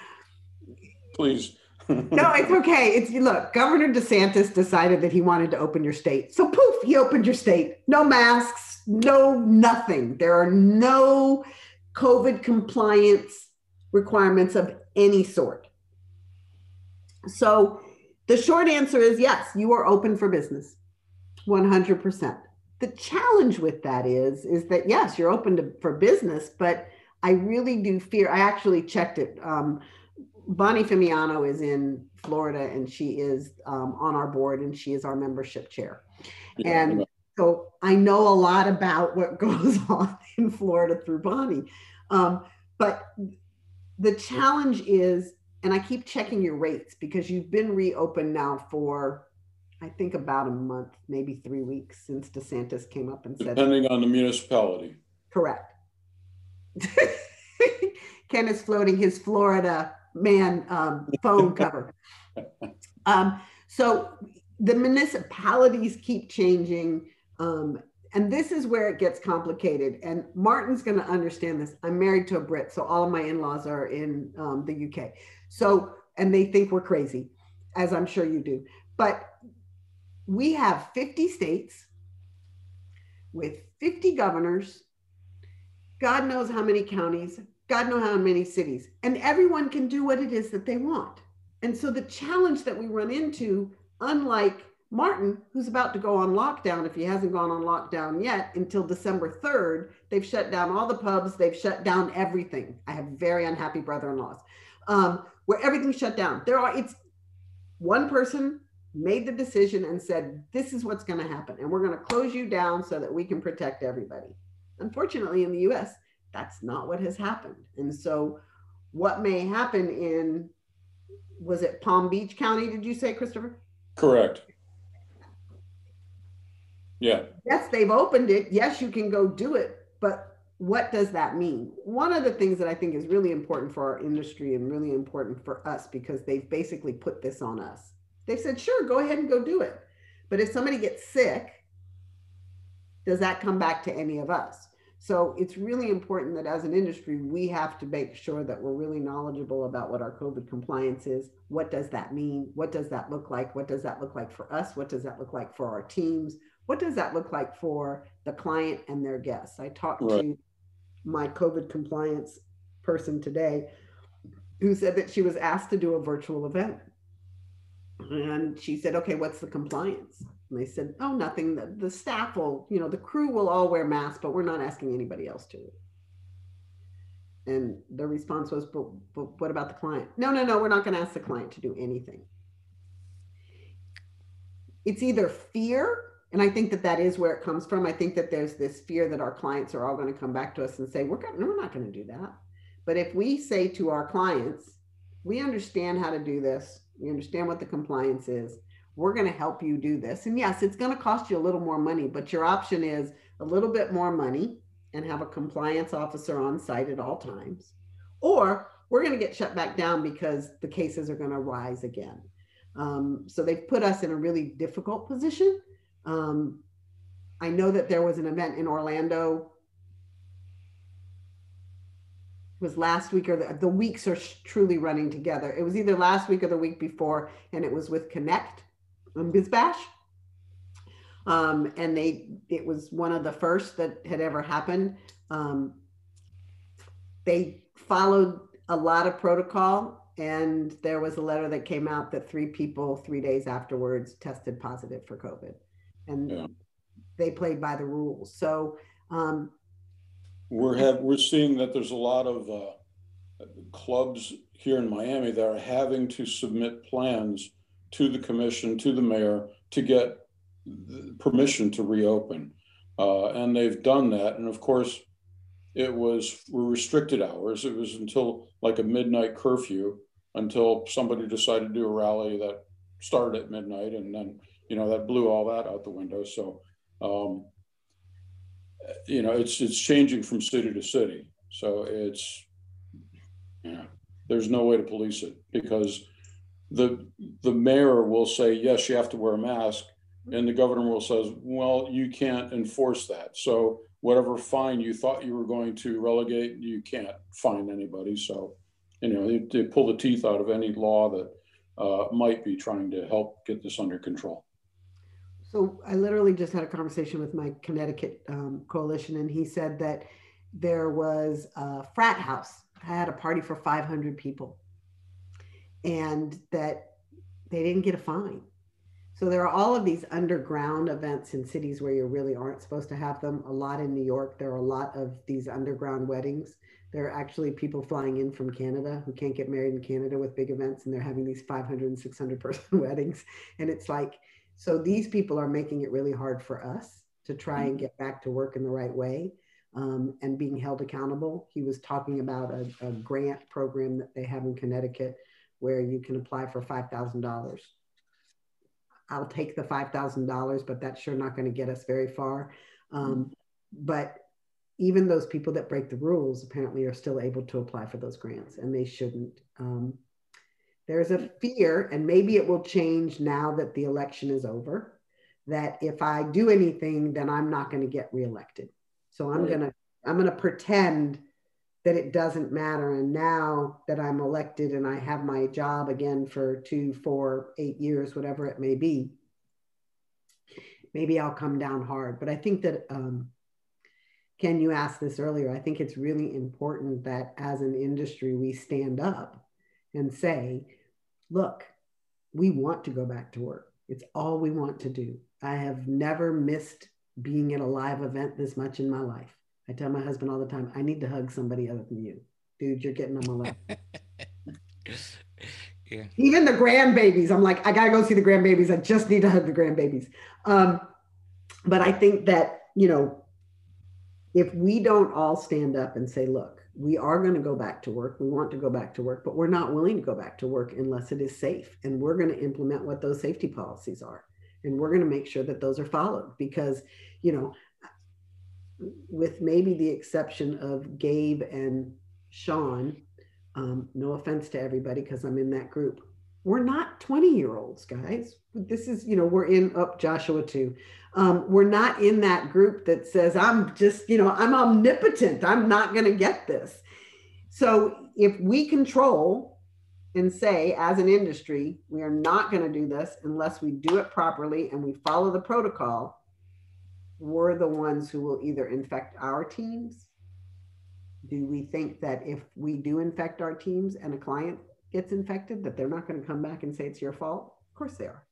Please. No, it's (laughs) okay. It's look, Governor DeSantis decided that he wanted to open your state. So poof, he opened your state. No masks, no nothing. There are no COVID compliance requirements of any sort. So the short answer is yes, you are open for business. 100%. The challenge with that is is that yes, you're open to, for business, but I really do fear. I actually checked it. Um, Bonnie Fimiano is in Florida and she is um, on our board and she is our membership chair. Yeah, And so I know a lot about what (laughs) goes on in Florida through Bonnie. Um, but the challenge is, and I keep checking your rates because you've been reopened now for, I think about a month, maybe three weeks since DeSantis came up and said, Depending on the municipality. correct. (laughs) Ken is floating his Florida man um, phone cover. Um, so the municipalities keep changing. Um, and this is where it gets complicated. And Martin's going to understand this. I'm married to a Brit, so all of my in laws are in um, the UK. So, and they think we're crazy, as I'm sure you do. But we have 50 states with 50 governors, God knows how many counties, God knows how many cities, and everyone can do what it is that they want. And so the challenge that we run into, unlike Martin, who's about to go on lockdown, if he hasn't gone on lockdown yet until December 3rd, they've shut down all the pubs, they've shut down everything. I have very unhappy brother in laws um, where everything's shut down. There are, it's one person made the decision and said, this is what's going to happen. And we're going to close you down so that we can protect everybody. Unfortunately, in the US, that's not what has happened. And so, what may happen in, was it Palm Beach County, did you say, Christopher? Correct. Yeah, Yes, they've opened it. Yes, you can go do it. But what does that mean? One of the things that I think is really important for our industry and really important for us because they've basically put this on us. They've said, sure, go ahead and go do it. But if somebody gets sick, does that come back to any of us? So it's really important that as an industry, we have to make sure that we're really knowledgeable about what our COVID compliance is. What does that mean? What does that look like? What does that look like for us? What does that look like for our teams? What does that look like for the client and their guests? I talked Right. to my COVID compliance person today who said that she was asked to do a virtual event. And she said, okay, what's the compliance? And they said, oh, nothing. The, the staff will, you know, the crew will all wear masks, but we're not asking anybody else to. And the response was, but, but what about the client? No, no, no, we're not going to ask the client to do anything. It's either fear, and I think that that is where it comes from. I think that there's this fear that our clients are all going to come back to us and say, we're, no, we're not going to do that. But if we say to our clients, we understand how to do this, we understand what the compliance is, we're going to help you do this. And yes, it's going to cost you a little more money, but your option is a little bit more money and have a compliance officer on site at all times. Or we're going to get shut back down because the cases are going to rise again. Um, so they've put us in a really difficult position. Um, I know that there was an event in Orlando. Was last week or the, the weeks are truly running together. It was either last week or the week before, and it was with Connect BizBash. Um, and they it was one of the first that had ever happened. Um, they followed a lot of protocol, and there was a letter that came out that three people three days afterwards tested positive for COVID, and Yeah. they played by the rules. So um, we're have, we're seeing that there's a lot of uh, clubs here in Miami that are having to submit plans to the commission, to the mayor, to get permission to reopen. Uh, and they've done that. And of course, it was restricted hours. It was until like a midnight curfew until somebody decided to do a rally that started at midnight, and then you know that blew all that out the window. So, um, you know, it's it's changing from city to city. So it's yeah, there's no way to police it because the the mayor will say yes, you have to wear a mask, and the governor will says, well, you can't enforce that. So whatever fine you thought you were going to relegate, you can't fine anybody. So you know they, they pull the teeth out of any law that uh, might be trying to help get this under control. So I literally just had a conversation with my Connecticut um, coalition, and he said that there was a frat house had a party for 500 people, and that they didn't get a fine. So there are all of these underground events in cities where you really aren't supposed to have them. A lot in New York, there are a lot of these underground weddings. There are actually people flying in from Canada who can't get married in Canada with big events, and they're having these 500 and 600 person (laughs) weddings. And it's like, so these people are making it really hard for us to try and get back to work in the right way um, and being held accountable. He was talking about a, a grant program that they have in Connecticut where you can apply for $5,000 I'll take the $5,000, but that's sure not going to get us very far. Um, but even those people that break the rules apparently are still able to apply for those grants and they shouldn't. Um, there's a fear, and maybe it will change now that the election is over, that if I do anything, then I'm not going to get reelected. So I'm right. going to I'm going to pretend that it doesn't matter. And now that I'm elected and I have my job again for two, four, eight years, whatever it may be, maybe I'll come down hard. But I think that, um, Ken, you asked this earlier. I think it's really important that as an industry, we stand up and say, look, we want to go back to work. It's all we want to do. I have never missed being at a live event this much in my life. I tell my husband all the time, I need to hug somebody other than you. Dude, you're getting on my lap. yeah. Even the grandbabies, I'm like, I gotta go see the grandbabies. I just need to hug the grandbabies. Um, but I think that, you know, if we don't all stand up and say, look, we are going to go back to work. We want to go back to work, but we're not willing to go back to work unless it is safe. And we're going to implement what those safety policies are. And we're going to make sure that those are followed because, you know, with maybe the exception of Gabe and Sean, um, no offense to everybody because I'm in that group. We're not 20 year olds, guys. This is, you know, we're in up oh, Joshua too. Um, we're not in that group that says, I'm just, you know, I'm omnipotent. I'm not going to get this. So if we control and say, as an industry, we are not going to do this unless we do it properly and we follow the protocol, we're the ones who will either infect our teams. Do we think that if we do infect our teams and a client gets infected, that they're not going to come back and say it's your fault? Of course they are.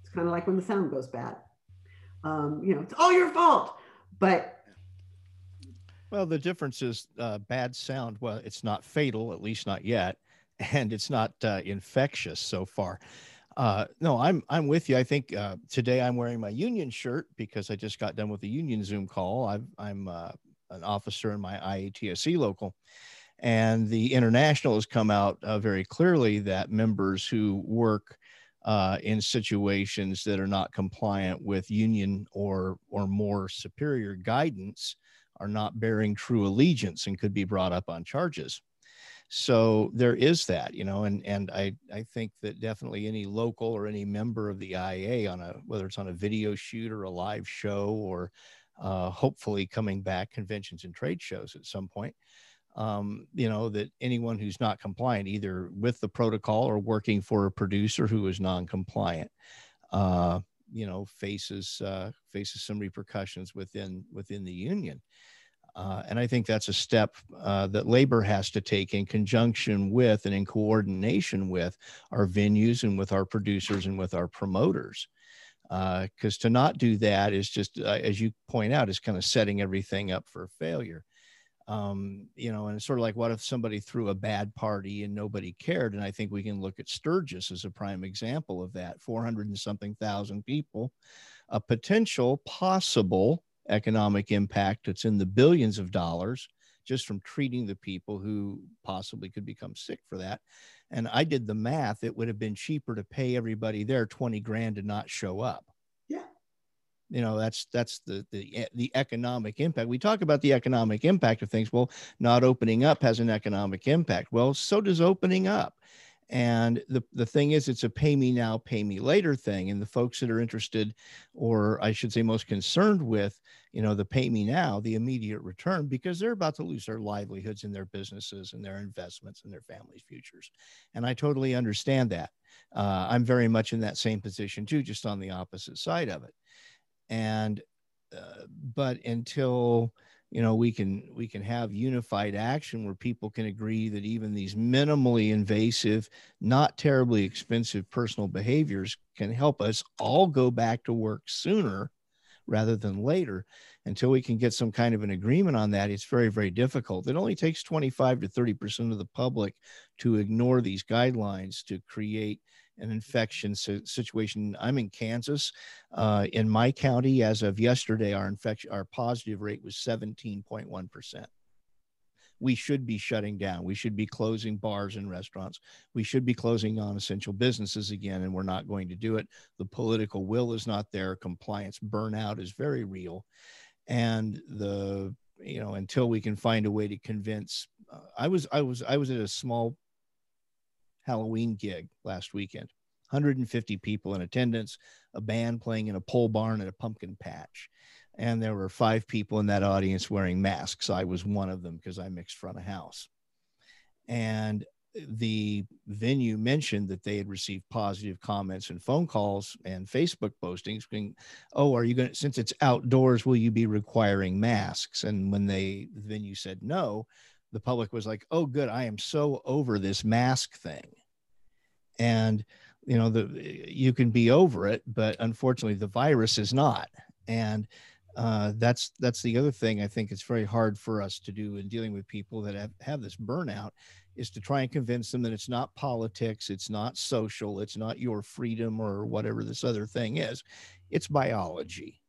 It's kind of like when the sound goes bad. Um, you know, it's all your fault. But well, the difference is uh, bad sound. Well, it's not fatal, at least not yet, (laughs) and it's not uh, infectious so far. Uh, no, I'm I'm with you. I think uh, today I'm wearing my union shirt because I just got done with a union Zoom call. I've, I'm uh, an officer in my IATSE local, and the international has come out uh, very clearly that members who work uh, in situations that are not compliant with union or or more superior guidance are not bearing true allegiance and could be brought up on charges so there is that you know and and i i think that definitely any local or any member of the ia on a whether it's on a video shoot or a live show or uh, hopefully coming back conventions and trade shows at some point um, you know that anyone who's not compliant either with the protocol or working for a producer who is non-compliant uh, you know faces uh, faces some repercussions within within the union uh, and I think that's a step uh, that labor has to take in conjunction with and in coordination with our venues and with our producers and with our promoters. Because uh, to not do that is just, uh, as you point out, is kind of setting everything up for failure. Um, you know, and it's sort of like what if somebody threw a bad party and nobody cared? And I think we can look at Sturgis as a prime example of that 400 and something thousand people, a potential possible economic impact that's in the billions of dollars just from treating the people who possibly could become sick for that. And I did the math, it would have been cheaper to pay everybody there 20 grand to not show up. Yeah. You know, that's that's the the the economic impact. We talk about the economic impact of things. Well, not opening up has an economic impact. Well, so does opening up. And the, the thing is, it's a pay me now, pay me later thing. And the folks that are interested, or I should say, most concerned with, you know, the pay me now, the immediate return, because they're about to lose their livelihoods and their businesses and their investments and their families' futures. And I totally understand that. Uh, I'm very much in that same position too, just on the opposite side of it. And, uh, but until, you know we can we can have unified action where people can agree that even these minimally invasive not terribly expensive personal behaviors can help us all go back to work sooner rather than later. Until we can get some kind of an agreement on that it's very very difficult. It only takes 25 to 30 percent of the public to ignore these guidelines to create an infection situation. I'm in Kansas. Uh, in my county, as of yesterday, our infection, our positive rate was 17.1 percent. We should be shutting down. We should be closing bars and restaurants. We should be closing non-essential businesses again, and we're not going to do it. The political will is not there. Compliance burnout is very real, and the you know until we can find a way to convince. Uh, I was I was I was at a small Halloween gig last weekend. 150 people in attendance, a band playing in a pole barn at a pumpkin patch. And there were five people in that audience wearing masks. I was one of them because I mixed front of house. And the venue mentioned that they had received positive comments and phone calls and Facebook postings being, oh, are you going to, since it's outdoors, will you be requiring masks? And when they, the venue said no, the public was like, oh, good, I am so over this mask thing. And, you know, the, you can be over it, but unfortunately, the virus is not. And uh, that's that's the other thing I think it's very hard for us to do in dealing with people that have, have this burnout is to try and convince them that it's not politics, it's not social, it's not your freedom or whatever this other thing is. It's biology.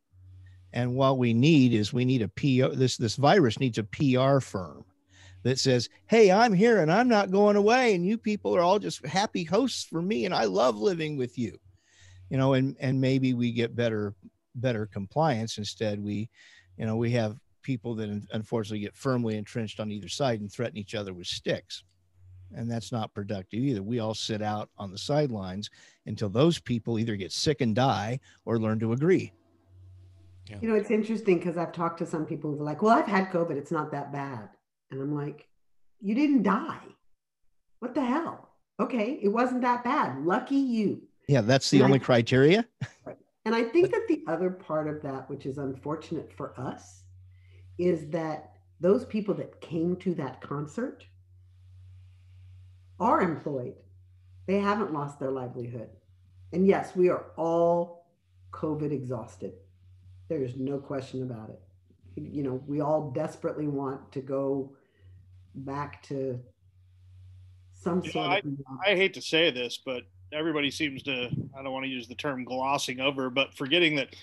And what we need is we need a PR, this this virus needs a PR firm that says, Hey, I'm here and I'm not going away. And you people are all just happy hosts for me. And I love living with you. You know, and and maybe we get better, better compliance. Instead, we, you know, we have people that unfortunately get firmly entrenched on either side and threaten each other with sticks. And that's not productive either. We all sit out on the sidelines until those people either get sick and die or learn to agree. Yeah. You know, it's interesting because I've talked to some people who are like, well, I've had COVID. It's not that bad. And I'm like, you didn't die. What the hell? Okay, it wasn't that bad. Lucky you. Yeah, that's the and only I, criteria. (laughs) And I think that the other part of that, which is unfortunate for us, is that those people that came to that concert are employed. They haven't lost their livelihood. And yes, we are all COVID exhausted. There's no question about it. You know, we all desperately want to go back to some you sort know, of. I, I hate to say this, but everybody seems to, I don't want to use the term glossing over, but forgetting that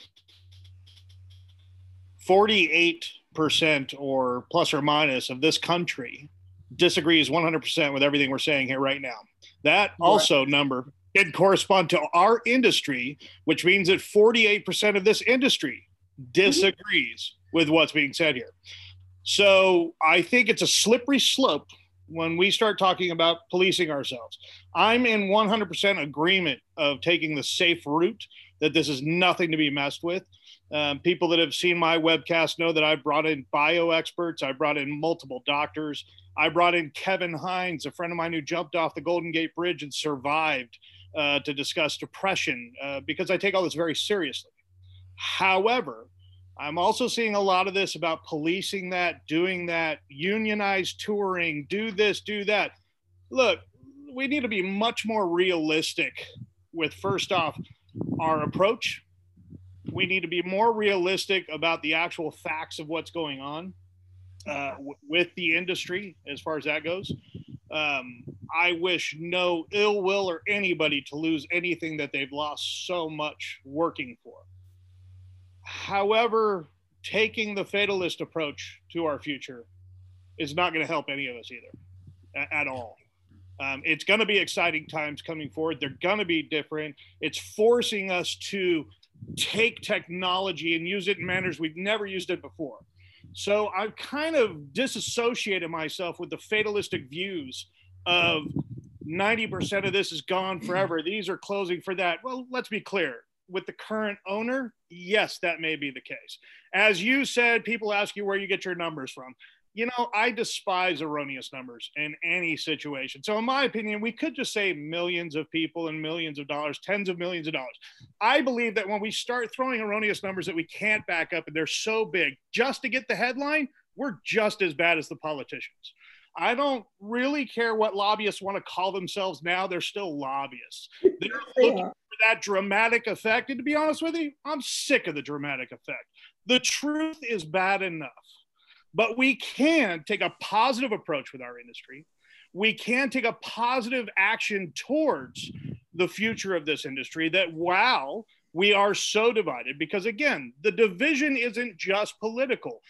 48% or plus or minus of this country disagrees 100% with everything we're saying here right now. That also right. number did correspond to our industry, which means that 48% of this industry disagrees mm-hmm. with what's being said here. So I think it's a slippery slope when we start talking about policing ourselves. I'm in 100% agreement of taking the safe route, that this is nothing to be messed with. Um, people that have seen my webcast know that I brought in bio experts, I brought in multiple doctors. I brought in Kevin Hines, a friend of mine who jumped off the Golden Gate Bridge and survived uh, to discuss depression uh, because I take all this very seriously. However, I'm also seeing a lot of this about policing that, doing that, unionized touring, do this, do that. Look, we need to be much more realistic with first off our approach. We need to be more realistic about the actual facts of what's going on uh, w- with the industry as far as that goes. Um, I wish no ill will or anybody to lose anything that they've lost so much working for. However, taking the fatalist approach to our future is not going to help any of us either at, all. Um, it's going to be exciting times coming forward. They're going to be different. It's forcing us to take technology and use it in manners we've never used it before. So I've kind of disassociated myself with the fatalistic views of 90% of this is gone forever. These are closing for that. Well, let's be clear with the current owner, yes, that may be the case. As you said, people ask you where you get your numbers from. You know, I despise erroneous numbers in any situation. So, in my opinion, we could just say millions of people and millions of dollars, tens of millions of dollars. I believe that when we start throwing erroneous numbers that we can't back up and they're so big just to get the headline, we're just as bad as the politicians. I don't really care what lobbyists want to call themselves now. They're still lobbyists. They're looking that dramatic effect. And to be honest with you, I'm sick of the dramatic effect. The truth is bad enough, but we can take a positive approach with our industry. We can take a positive action towards the future of this industry that while we are so divided, because again, the division isn't just political.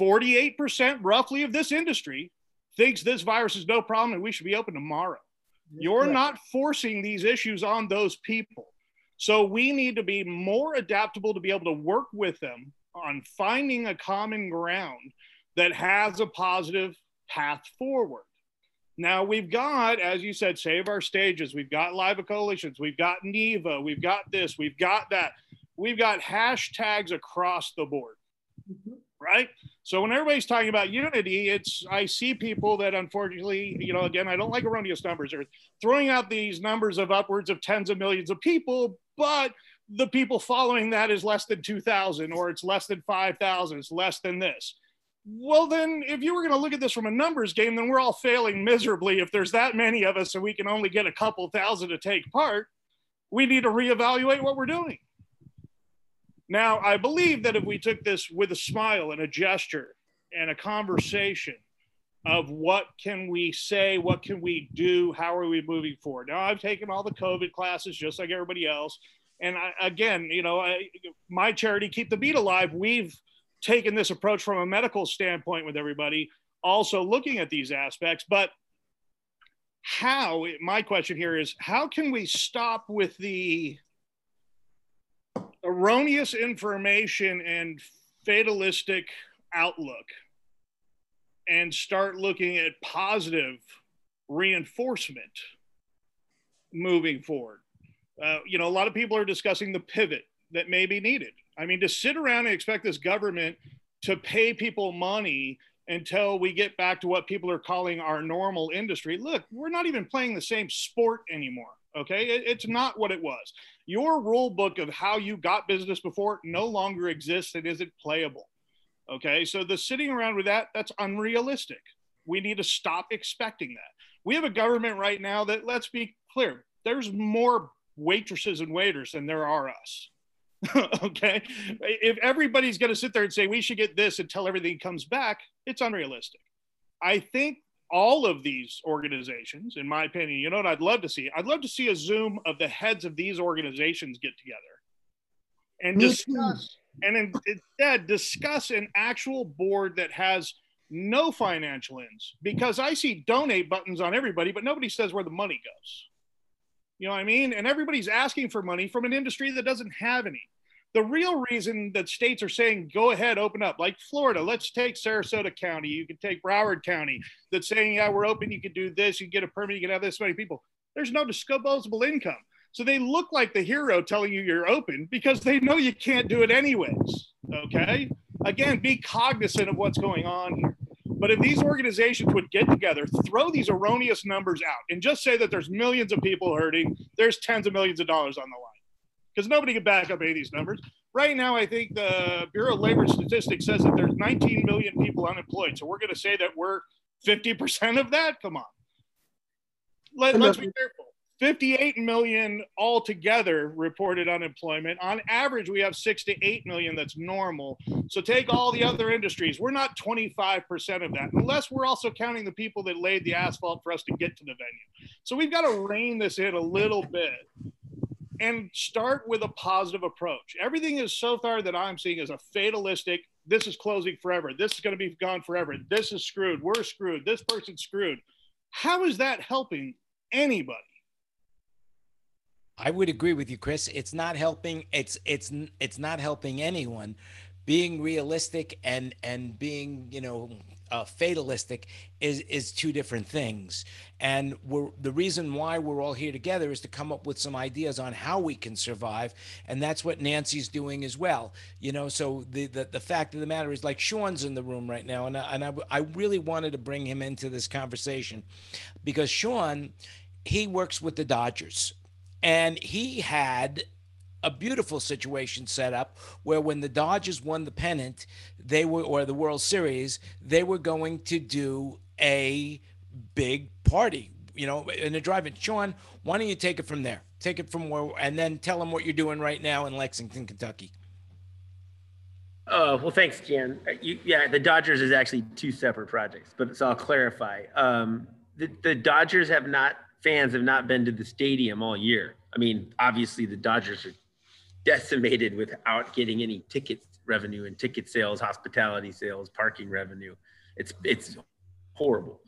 48% roughly of this industry thinks this virus is no problem and we should be open tomorrow. You're not forcing these issues on those people. So we need to be more adaptable to be able to work with them on finding a common ground that has a positive path forward. Now we've got, as you said, save our stages. We've got live coalitions. We've got NIVA. We've got this. We've got that. We've got hashtags across the board, mm-hmm. Right? So when everybody's talking about unity, it's I see people that unfortunately, you know, again, I don't like erroneous numbers. Are throwing out these numbers of upwards of tens of millions of people, but the people following that is less than 2,000 or it's less than 5,000. It's less than this. Well, then, if you were going to look at this from a numbers game, then we're all failing miserably. If there's that many of us and we can only get a couple thousand to take part, we need to reevaluate what we're doing. Now, I believe that if we took this with a smile and a gesture and a conversation of what can we say, what can we do, how are we moving forward? Now, I've taken all the COVID classes just like everybody else. And I, again, you know, I, my charity, Keep the Beat Alive, we've taken this approach from a medical standpoint with everybody, also looking at these aspects. But how, my question here is, how can we stop with the erroneous information and fatalistic outlook and start looking at positive reinforcement moving forward. Uh, you know, a lot of people are discussing the pivot that may be needed. I mean, to sit around and expect this government to pay people money until we get back to what people are calling our normal industry. Look, we're not even playing the same sport anymore. Okay. It, it's not what it was. Your rule book of how you got business before no longer exists and isn't playable. Okay. So the sitting around with that, that's unrealistic. We need to stop expecting that. We have a government right now that, let's be clear, there's more waitresses and waiters than there are us. (laughs) okay. If everybody's going to sit there and say we should get this until everything comes back, it's unrealistic. I think all of these organizations, in my opinion, you know what I'd love to see? I'd love to see a Zoom of the heads of these organizations get together and Me discuss, and in, instead discuss an actual board that has no financial ends. Because I see donate buttons on everybody, but nobody says where the money goes. You know what I mean? And everybody's asking for money from an industry that doesn't have any. The real reason that states are saying, go ahead, open up, like Florida, let's take Sarasota County, you can take Broward County, that's saying, yeah, we're open, you can do this, you can get a permit, you can have this many people. There's no disposable income. So they look like the hero telling you you're open because they know you can't do it anyways. Okay. Again, be cognizant of what's going on here. But if these organizations would get together, throw these erroneous numbers out, and just say that there's millions of people hurting, there's tens of millions of dollars on the line because nobody can back up any of these numbers. Right now, I think the Bureau of Labor Statistics says that there's 19 million people unemployed. So we're going to say that we're 50% of that? Come on. Let, us be careful. 58 million altogether reported unemployment. On average, we have six to 8 million that's normal. So take all the other industries. We're not 25% of that, unless we're also counting the people that laid the asphalt for us to get to the venue. So we've got to rein this in a little bit and start with a positive approach. Everything is so far that I'm seeing is a fatalistic, this is closing forever. This is going to be gone forever. This is screwed. We're screwed. This person's screwed. How is that helping anybody? I would agree with you, Chris. It's not helping. It's it's it's not helping anyone. Being realistic and and being you know uh, fatalistic is is two different things. And we're the reason why we're all here together is to come up with some ideas on how we can survive, and that's what Nancy's doing as well. You know, so the the, the fact of the matter is, like Sean's in the room right now, and I, and I, I really wanted to bring him into this conversation because Sean, he works with the Dodgers, and he had a beautiful situation set up where when the Dodgers won the pennant, they were or the World Series, they were going to do a big party, you know, in a drive-in. Sean, why don't you take it from there? Take it from where, and then tell them what you're doing right now in Lexington, Kentucky. Oh, well, thanks, Jan. Uh, You, yeah, the Dodgers is actually two separate projects, but so I'll clarify. Um, the, the Dodgers have not, fans have not been to the stadium all year. I mean, obviously the Dodgers are decimated without getting any ticket revenue and ticket sales, hospitality sales, parking revenue. It's, it's horrible.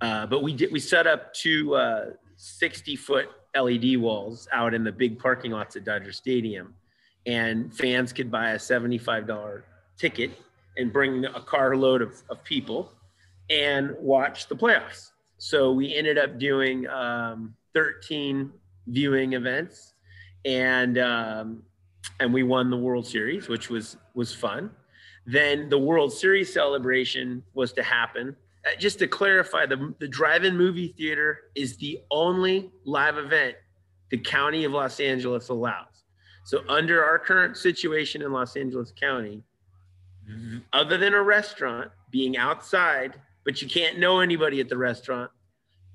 Uh, but we did, we set up two uh, 60 foot LED walls out in the big parking lots at Dodger Stadium and fans could buy a $75 ticket and bring a carload of, of people and watch the playoffs. So we ended up doing um, 13 viewing events and um, and we won the World Series, which was was fun. Then the World Series celebration was to happen. Uh, Just to clarify, the, the drive-in movie theater is the only live event the county of Los Angeles allows. So under our current situation in Los Angeles County, other than a restaurant being outside, but you can't know anybody at the restaurant,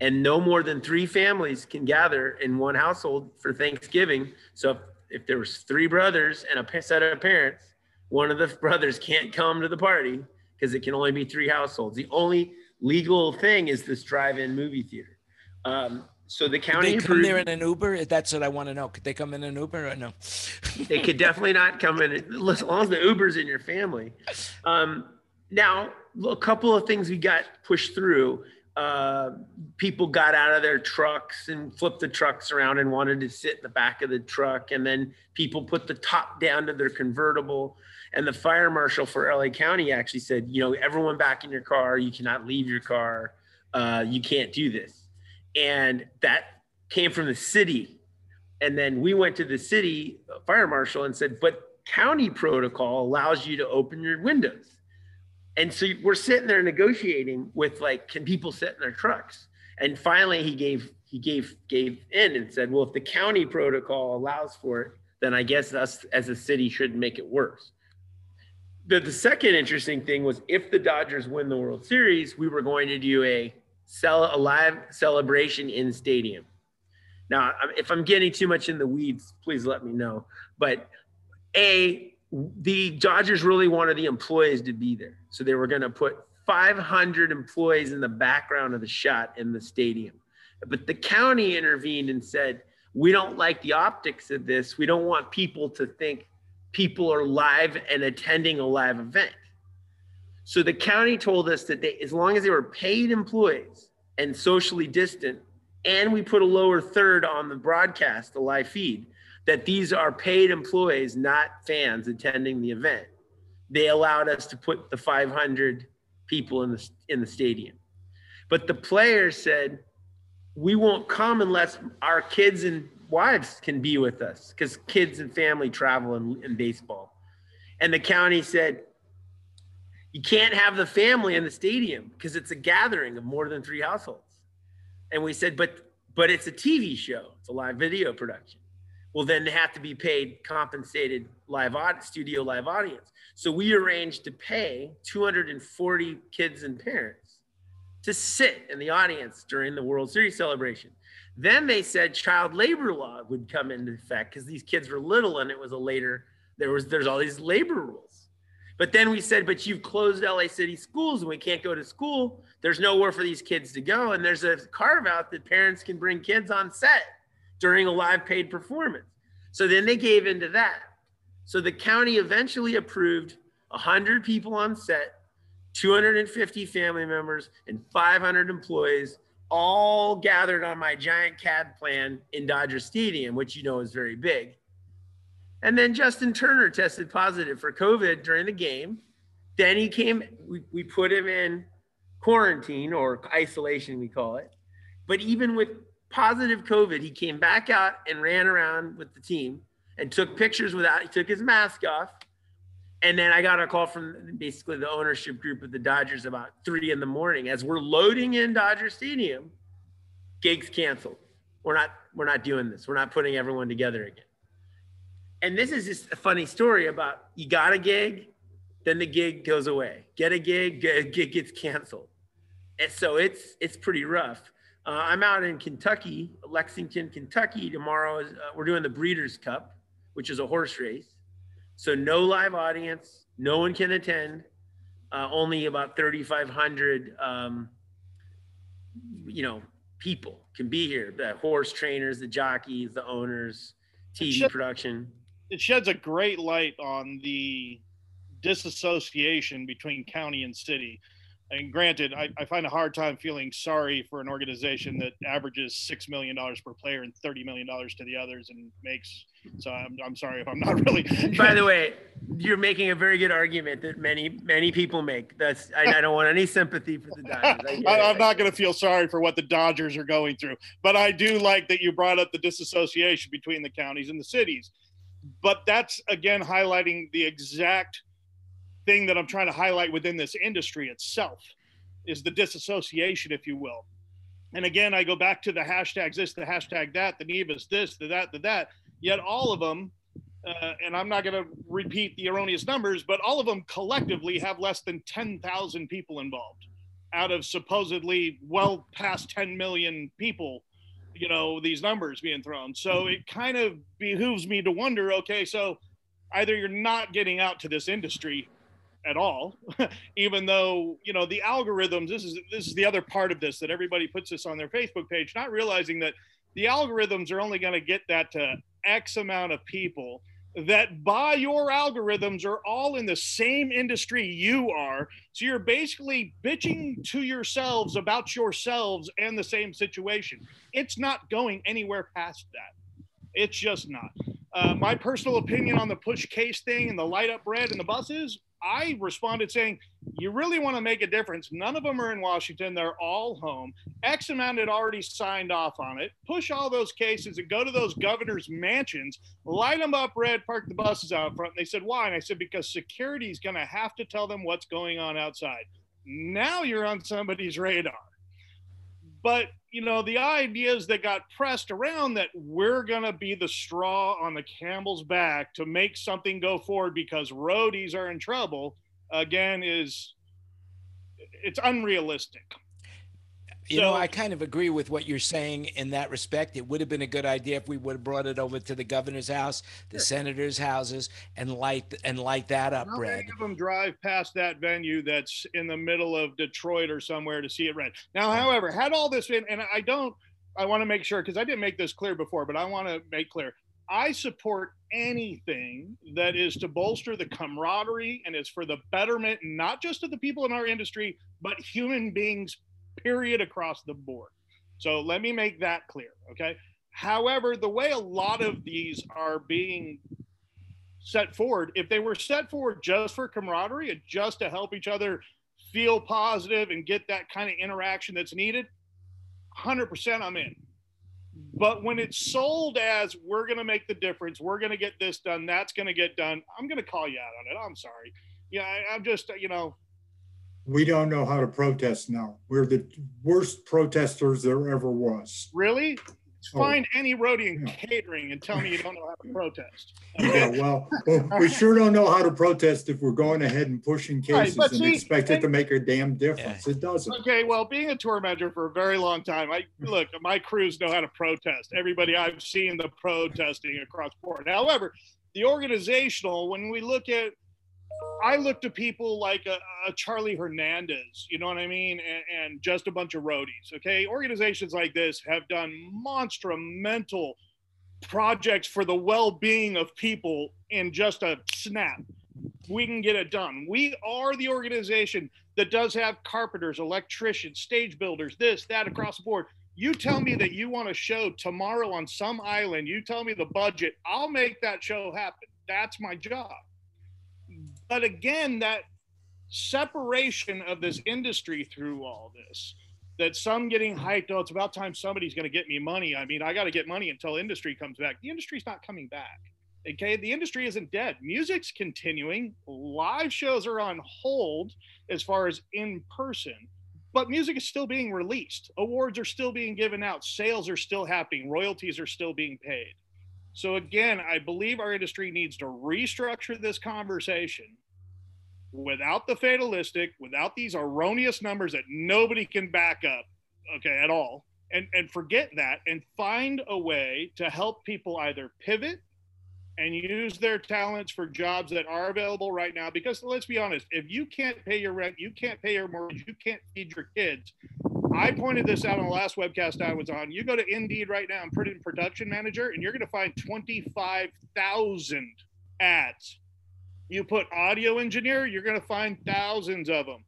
and no more than three families can gather in one household for Thanksgiving. So if, if there was three brothers and a set of parents, one of the (laughs) brothers can't come to the party because it can only be three households. The only legal thing is this drive-in movie theater. Um, so the Could county they come there in an Uber? That's what I want to know. Could they come in an Uber or no? they could definitely not come in (laughs) as long as the Uber's in your family. Um, now, a couple of things we got pushed through. Uh, people got out of their trucks and flipped the trucks around and wanted to sit in the back of the truck. And then people put the top down to their convertible. And the fire marshal for LA County actually said, you know, everyone back in your car. You cannot leave your car. Uh, you can't do this. And that came from the city and then we went to the city fire marshal and said, but county protocol allows you to open your windows. And so we're sitting there negotiating with like, can people sit in their trucks? And finally he gave, he gave, gave in and said, well, if the county protocol allows for it, then I guess us as a city shouldn't make it worse. The, the second interesting thing was if the Dodgers win the World Series, we were going to do a sell a live celebration in stadium. Now, if I'm getting too much in the weeds, please let me know. But A, the Dodgers really wanted the employees to be there. So they were going to put 500 employees in the background of the shot in the stadium. But the county intervened and said, we don't like the optics of this. We don't want people to think people are live and attending a live event. So the county told us that they, as long as they were paid employees and socially distant, and we put a lower third on the broadcast, the live feed, that these are paid employees, not fans attending the event. They allowed us to put the 500 people in the in the stadium, but the players said we won't come unless our kids and wives can be with us because kids and family travel in, in baseball. And the county said you can't have the family in the stadium because it's a gathering of more than three households. And we said, but but it's a TV show. It's a live video production. Well, then have to be paid compensated live studio live audience. So we arranged to pay 240 kids and parents to sit in the audience during the World Series celebration. Then they said child labor law would come into effect because these kids were little and it was a later there was there's all these labor rules. But then we said, but you've closed LA City schools and we can't go to school. There's nowhere for these kids to go. And there's a carve out that parents can bring kids on set during a live paid performance. So then they gave into that. So the county eventually approved 100 people on set, 250 family members, and 500 employees all gathered on my giant CAD plan in Dodger Stadium, which you know is very big. And then Justin Turner tested positive for COVID during the game. Then he came, we, we put him in quarantine or isolation, we call it. But even with positive COVID, he came back out and ran around with the team and took pictures without, he took his mask off. And then I got a call from basically the ownership group of the Dodgers about three in the morning as we're loading in Dodger Stadium. Gigs canceled. We're not, we're not doing this. We're not putting everyone together again. and this is just a funny story about you got a gig, then the gig goes away. Get a gig, gig gets canceled, and so it's it's pretty rough. Uh, I'm out in Kentucky, Lexington, Kentucky tomorrow. Is, uh, we're doing the Breeders' Cup, which is a horse race. So no live audience, no one can attend. Uh, only about 3,500, um, you know, people can be here. The horse trainers, the jockeys, the owners, TV Shed- production. It sheds a great light on the disassociation between county and city. And granted, I, I find a hard time feeling sorry for an organization that averages six million dollars per player and thirty million dollars to the others and makes. So I'm, I'm sorry if I'm not (laughs) really. By the way, you're making a very good argument that many many people make. That's I, I don't want any sympathy for the Dodgers. I (laughs) I. I'm not going to feel sorry for what the Dodgers are going through, but I do like that you brought up the disassociation between the counties and the cities. But that's again highlighting the exact thing that I'm trying to highlight within this industry itself is the disassociation, if you will. And again, I go back to the hashtags this, the hashtag that, the NIVA this, the that, the that. Yet all of them, uh, and I'm not going to repeat the erroneous numbers, but all of them collectively have less than 10,000 people involved out of supposedly well past 10 million people you know these numbers being thrown so it kind of behooves me to wonder okay so either you're not getting out to this industry at all (laughs) even though you know the algorithms this is this is the other part of this that everybody puts this on their facebook page not realizing that the algorithms are only going to get that to x amount of people that by your algorithms are all in the same industry you are. So you're basically bitching to yourselves about yourselves and the same situation. It's not going anywhere past that. It's just not. Uh, my personal opinion on the push case thing and the light up red and the buses I responded saying, You really want to make a difference. None of them are in Washington. They're all home. X amount had already signed off on it. Push all those cases and go to those governor's mansions, light them up red, park the buses out front. And they said, Why? And I said, Because security is going to have to tell them what's going on outside. Now you're on somebody's radar. But you know, the ideas that got pressed around that we're going to be the straw on the camel's back to make something go forward because roadies are in trouble again is it's unrealistic. You know, I kind of agree with what you're saying in that respect. It would have been a good idea if we would have brought it over to the governor's house, the senators' houses, and light and light that up, How Brad. many of them drive past that venue that's in the middle of Detroit or somewhere to see it red? Now, however, had all this been, and I don't, I want to make sure because I didn't make this clear before, but I want to make clear. I support anything that is to bolster the camaraderie and is for the betterment, not just of the people in our industry, but human beings, period, across the board. So let me make that clear. Okay. However, the way a lot of these are being set forward, if they were set forward just for camaraderie and just to help each other feel positive and get that kind of interaction that's needed, 100% I'm in. But when it's sold as we're going to make the difference, we're going to get this done, that's going to get done, I'm going to call you out on it. I'm sorry. Yeah, I, I'm just, you know, We don't know how to protest now. We're the worst protesters there ever was. really? Oh. Find any roadie in catering and tell me you don't know how to protest. Yeah, well, well, we sure don't know how to protest if we're going ahead and pushing cases but and see, expect it to make a damn difference. It doesn't. Okay, well, being a tour manager for a very long time, I look, my crews know how to protest. Everybody I've seen the protesting across board. However, the organizational, when we look at, I look to people like a, a Charlie Hernandez, you know what I mean, and, and just a bunch of roadies. Okay, organizations like this have done monstrumental projects for the well-being of people in just a snap. We can get it done. We are the organization that does have carpenters, electricians, stage builders, this, that across the board. You tell me that you want a show tomorrow on some island, you tell me the budget, I'll make that show happen. That's my job. But again, that separation of this industry through all this, that some getting hyped, oh, it's about time somebody's going to get me money. I mean, I got to get money until industry comes back. The industry's not coming back. Okay, the industry isn't dead. Music's continuing. Live shows are on hold as far as in person, but music is still being released. Awards are still being given out. Sales are still happening. Royalties are still being paid. So again, I believe our industry needs to restructure this conversation without the fatalistic, without these erroneous numbers that nobody can back up, okay, at all. And and forget that and find a way to help people either pivot and use their talents for jobs that are available right now because let's be honest, if you can't pay your rent, you can't pay your mortgage, you can't feed your kids. I pointed this out on the last webcast I was on. You go to Indeed right now and put in production manager, and you're going to find 25,000 ads. You put audio engineer, you're going to find thousands of them.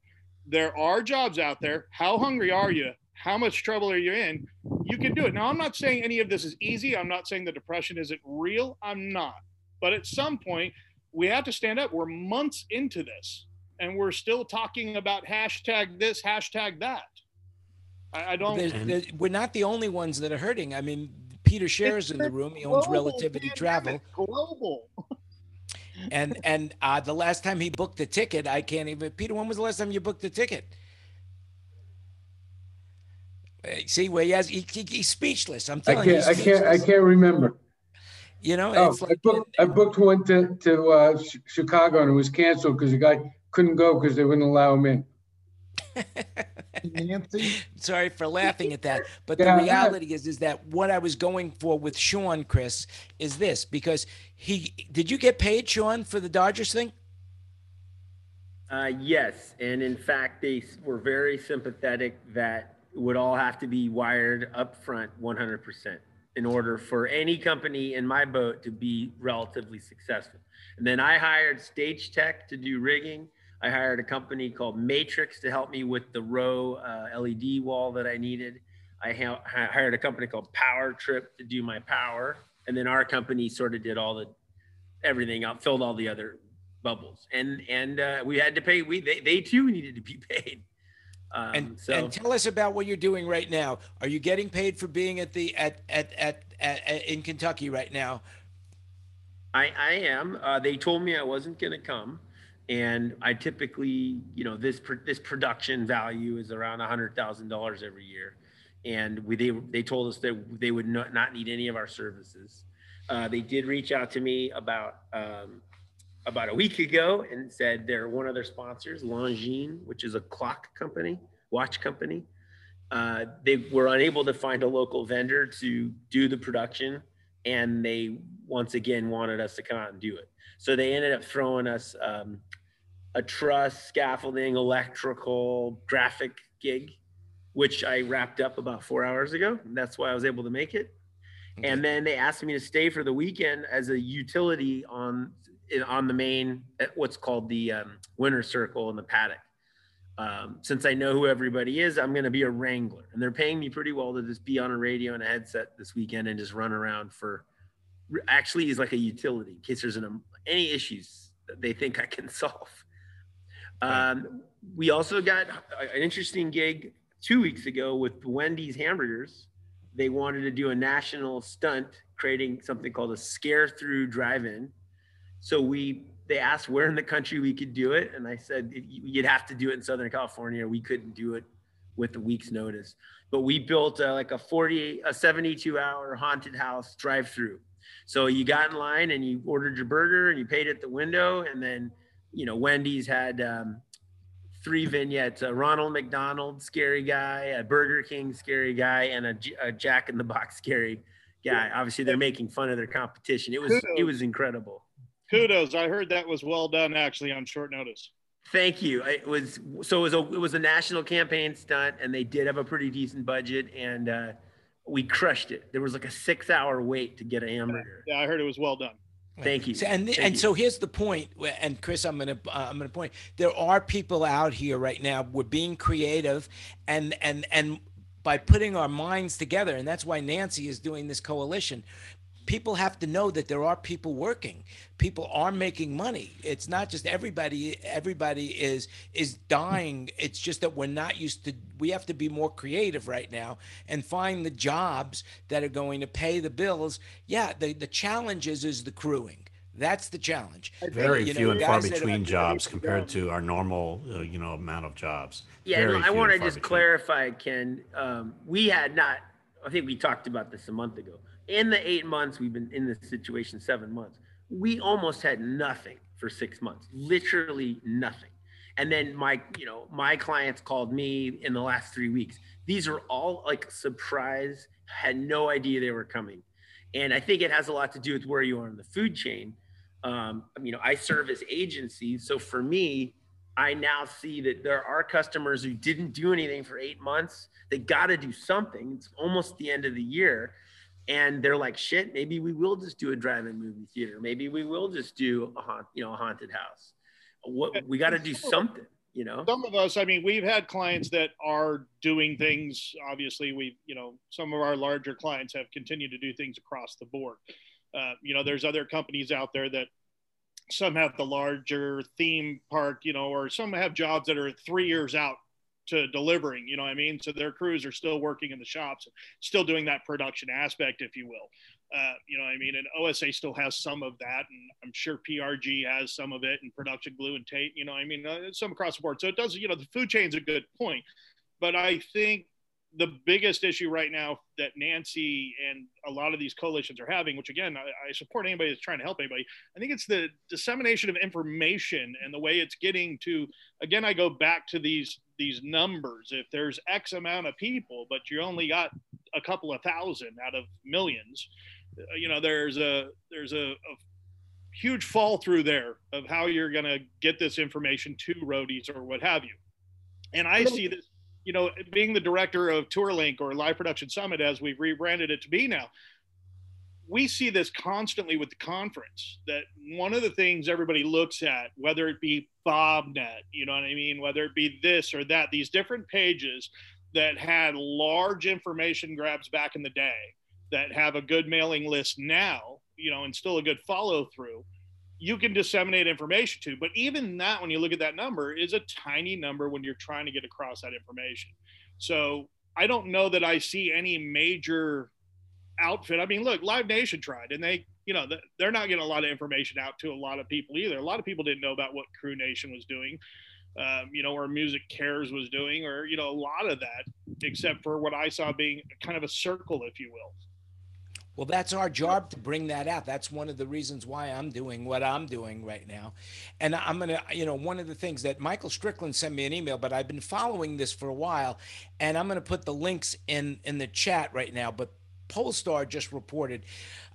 There are jobs out there. How hungry are you? How much trouble are you in? You can do it. Now, I'm not saying any of this is easy. I'm not saying the depression isn't real. I'm not. But at some point, we have to stand up. We're months into this, and we're still talking about hashtag this, hashtag that. I, I don't. There's- there's- we're not the only ones that are hurting. I mean, Peter Scher's in the room. He owns Global Relativity pandemic, Travel. Global. And and uh, the last time he booked the ticket, I can't even. Peter, when was the last time you booked the ticket? See where he has he, he- he's speechless. I'm I telling you, can't, I can't, I can't remember. You know, Oh, it's I booked, I booked one to, to, uh, Ch- Chicago and it was canceled because the guy couldn't go because they wouldn't allow him in. (laughs) Nancy, (laughs) sorry for laughing at that, but Yeah, the yeah. reality is is that what I was going for with Sean, Chris, is this because he did you get paid, Sean, for the Dodgers thing? Uh, yes, and in fact, they were very sympathetic that it would all have to be wired up front 100% in order for any company in my boat to be relatively successful. And then I hired Stage Tech to do rigging. I hired a company called Matrix to help me with the row uh, LED wall that I needed. I ha- hired a company called Power Trip to do my power, and then our company sort of did all the everything out, filled all the other bubbles, and and uh, we had to pay. We they, they too needed to be (laughs) paid. Um, And so and tell us about what you're doing right now. Are you getting paid for being at the at at at, at, at in Kentucky right now? I I am. Uh, they told me I wasn't going to come, and I typically, you know, this this production value is around hundred thousand dollars every year, and we they they told us that they would not not need any of our services. Uh, they did reach out to me about um, about a week ago and said they're one of their sponsors, Longines, which is a clock company, watch company. Uh, they were unable to find a local vendor to do the production, and they once again wanted us to come out and do it. So they ended up throwing us um, a truss, scaffolding, electrical, graphic gig, which I wrapped up about four hours ago. And that's why I was able to make it. And then they asked me to stay for the weekend as a utility on on the main what's called the um, winter circle in the paddock. Um, since I know who everybody is, I'm going to be a wrangler, and they're paying me pretty well to just be on a radio and a headset this weekend and just run around for. Actually, is like a utility in case there's an, any issues that they think I can (laughs) solve. Um, we also got an interesting gig two weeks ago with Wendy's Hamburgers. They wanted to do a national stunt, creating something called a scare through drive-in. So we they asked where in the country we could do it, and I said you'd have to do it in Southern California. We couldn't do it with a week's notice. But we built uh, like a 40, a 72 hour haunted house drive through. So you got in line and you ordered your burger and you paid at the window. And then, you know, Wendy's had um, three vignettes, a Ronald McDonald scary guy, a Burger King scary guy, and a Jack in the Box scary guy. Obviously they're making fun of their competition. It was, it was incredible. Kudos. I heard that was well done actually on short notice. Thank you. It was so it was a it was a national campaign stunt, and they did have a pretty decent budget, and uh, we crushed it. There was like a six hour wait to get a hamburger. Yeah, I heard it was well done. Thank you. So, and Thank and you. so here's the point, and Chris, I'm gonna uh, I'm gonna point. There are people out here right now. We're being creative, and and and by putting our minds together, and that's why Nancy is doing this coalition. People have to know that there are people working. People are making money. It's not just everybody. Everybody is is dying. It's just that we're not used to. We have to be more creative right now and find the jobs that are going to pay the bills. Yeah, the the challenge is is the crewing. That's the challenge. Very You know, few and far guys that are- between jobs compared to our normal, uh, you know, amount of jobs. Yeah, Very and I few want to just between. clarify, Ken. Um, we had not. I think we talked about this a month ago. In the eight months we've been in this situation, seven months, we almost had nothing for six months, literally nothing. And then my, you know, my clients called me in the last three weeks. These are all like surprise, had no idea they were coming. And I think it has a lot to do with where you are in the food chain. Um, you know, I serve as agency. So for me, I now see that there are customers who didn't do anything for eight months. They got to do something. It's almost the end of the year. And they're like, shit, maybe we will just do a drive-in movie theater. Maybe we will just do a haunt, you know, a haunted house. What we got to do something, you know. Some of us, I mean, we've had clients that are doing things. Obviously, we, you know, some of our larger clients have continued to do things across the board. Uh, you know, there's other companies out there that some have the larger theme park, you know, or some have jobs that are three years out to delivering, you know what I mean? So their crews are still working in the shops, still doing that production aspect, if you will. Uh, you know what I mean? And OSA still has some of that, and I'm sure PRG has some of it, and Production Glue and tape, you know, I mean, uh, some across the board. So it does, you know, the food chain's a good point, but I think the biggest issue right now that Nancy and a lot of these coalitions are having, which again, I, I, support anybody that's trying to help anybody. I think it's the dissemination of information and the way it's getting to. Again, I go back to these these numbers. If there's X amount of people, but you only got a couple of thousand out of millions, uh, you know, there's a there's a, a huge fall through there of how you're going to get this information to roadies or what have you. And I see this you know, being the director of TourLink or Live Production Summit, as we've rebranded it to be now, we see this constantly with the conference that one of the things everybody looks at, whether it be BobNet, you know what I mean, whether it be this or that, these different pages that had large information grabs back in the day that have a good mailing list now, you know, and still a good follow through you can disseminate information to. But even that, when you look at that number, is a tiny number when you're trying to get across that information. So I don't know that I see any major outfit. I mean, look, Live Nation tried, and they, you know, they're not getting a lot of information out to a lot of people either. A lot of people didn't know about what Crew Nation was doing. Um, you know, or Music Cares was doing, or you know, a lot of that, except for what I saw being kind of a circle, if you will. Well, that's our job to bring that out. That's one of the reasons why I'm doing what I'm doing right now. And I'm going to, you know, one of the things that Michael Strickland sent me an email, but I've been following this for a while, and I'm going to put the links in in the chat right now. But Pollstar just reported.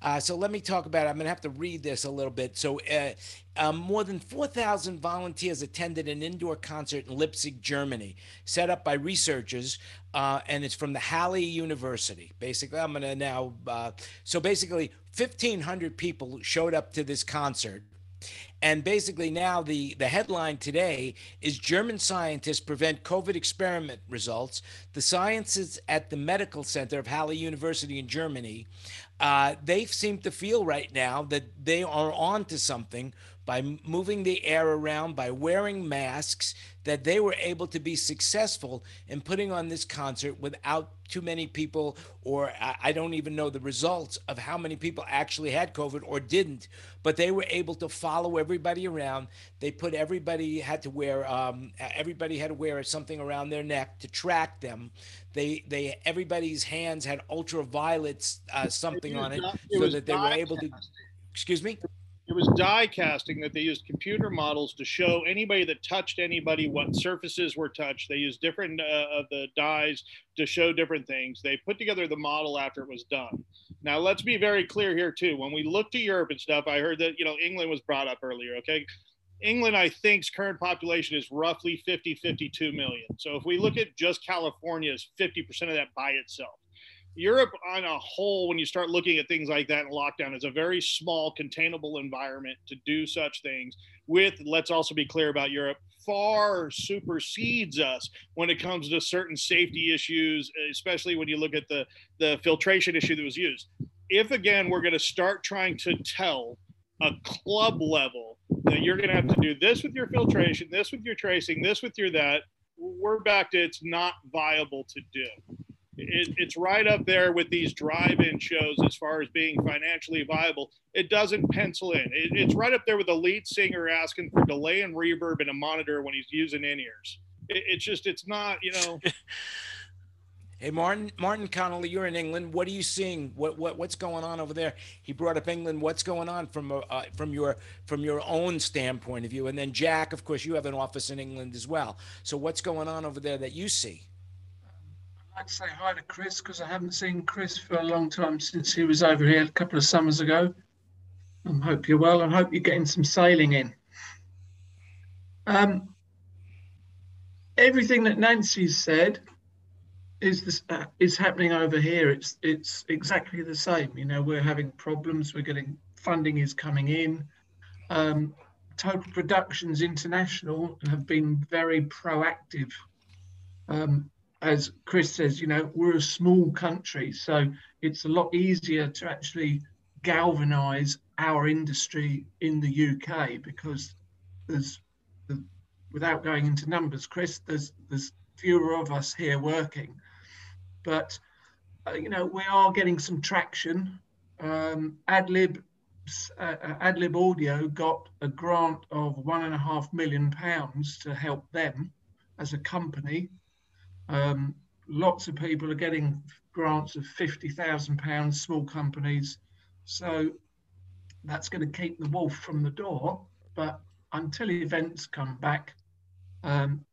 Uh, so let me talk about it. I'm going to have to read this a little bit. So, uh, um, more than 4,000 volunteers attended an indoor concert in Leipzig, Germany, set up by researchers, uh, and it's from the Halle University. Basically, I'm going to now. Uh, so, basically, 1,500 people showed up to this concert. And basically, now the, the headline today is German scientists prevent COVID experiment results. The scientists at the medical center of Halle University in Germany, uh, they seem to feel right now that they are on to something by moving the air around, by wearing masks, that they were able to be successful in putting on this concert without too many people, or I don't even know the results of how many people actually had COVID or didn't, but they were able to follow everybody around. They put everybody had to wear, um, everybody had to wear something around their neck to track them. They, they, everybody's hands had ultraviolet uh, something on it, it so that they were able to. Excuse me it was die casting that they used computer models to show anybody that touched anybody what surfaces were touched. They used different uh, of the dyes to show different things. They put together the model after it was done. Now let's be very clear here too. When we look to Europe and stuff, I heard that you know England was brought up earlier. Okay, England, I think's current population is roughly 50, 52 million. So if we look at just California, is 50% of that by itself. Europe on a whole, when you start looking at things like that in lockdown, is a very small, containable environment to do such things with, let's also be clear about Europe, far supersedes us when it comes to certain safety issues, especially when you look at the, the filtration issue that was used. If again, we're going to start trying to tell a club level that you're going to have to do this with your filtration, this with your tracing, this with your that, we're back to it's not viable to do it, it's right up there with these drive-in shows as far as being financially viable. It doesn't pencil in. It, it's right up there with the lead singer asking for delay and reverb in a monitor when he's using in-ears. It, it's just, it's not, you know. (laughs) Hey, Martin, Martin Connolly, you're in England. What are you seeing? What, what, what's going on over there? He brought up England. What's going on from, uh, uh, from your, from your own standpoint of view? And then Jack, of course, you have an office in England as well. So what's going on over there that you see? I'd say hi to Chris because I haven't seen Chris for a long time since he was over here a couple of summers ago. I hope you're well I hope you're getting some sailing in. Um, everything that Nancy said is this uh, is happening over here. It's it's exactly the same. You know, we're having problems. We're getting funding is coming in. Um, Total Productions International have been very proactive. Um, as Chris says, you know, we're a small country, so it's a lot easier to actually galvanize our industry in the UK because there's, the, without going into numbers, Chris, there's there's fewer of us here working, but uh, you know we are getting some traction. Um, Adlib uh, Adlib Audio got a grant of one and a half million pounds to help them as a company. Um, lots of people are getting grants of fifty thousand pounds. Small companies, so that's going to keep the wolf from the door. But until events come back, um,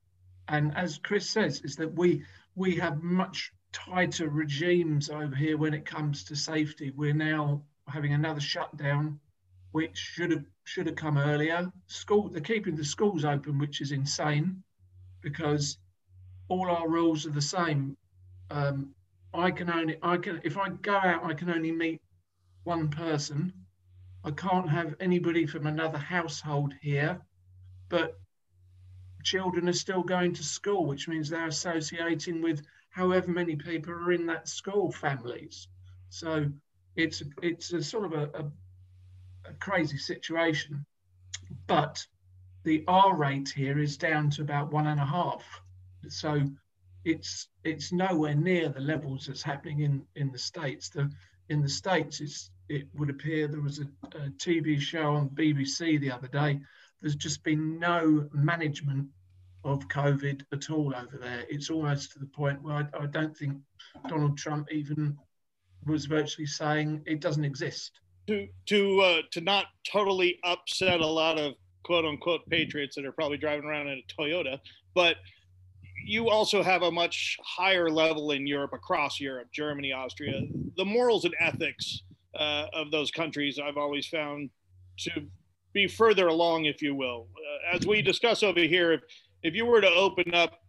and as Chris says, is that we we have much tighter regimes over here when it comes to safety. We're now having another shutdown, which should have should have come earlier. School they're keeping the schools open, which is insane, because all our rules are the same. Um, I can only I can if I go out, I can only meet one person. I can't have anybody from another household here, but children are still going to school, which means they're associating with however many people are in that school families. So it's it's a sort of a, a, a crazy situation. But the R rate here is down to about one and a half. So it's it's nowhere near the levels that's happening in in the states. The in the states, it's it would appear there was a, a TV show on BBC the other day. There's just been no management of COVID at all over there. It's almost to the point where I, I don't think Donald Trump even was virtually saying it doesn't exist. To to uh, to not totally upset a lot of quote unquote patriots that are probably driving around in a Toyota, but you also have a much higher level in Europe, across Europe, Germany, Austria. The morals and ethics uh, of those countries I've always found to be further along, if you will. Uh, as we discuss over here, if if you were to open up,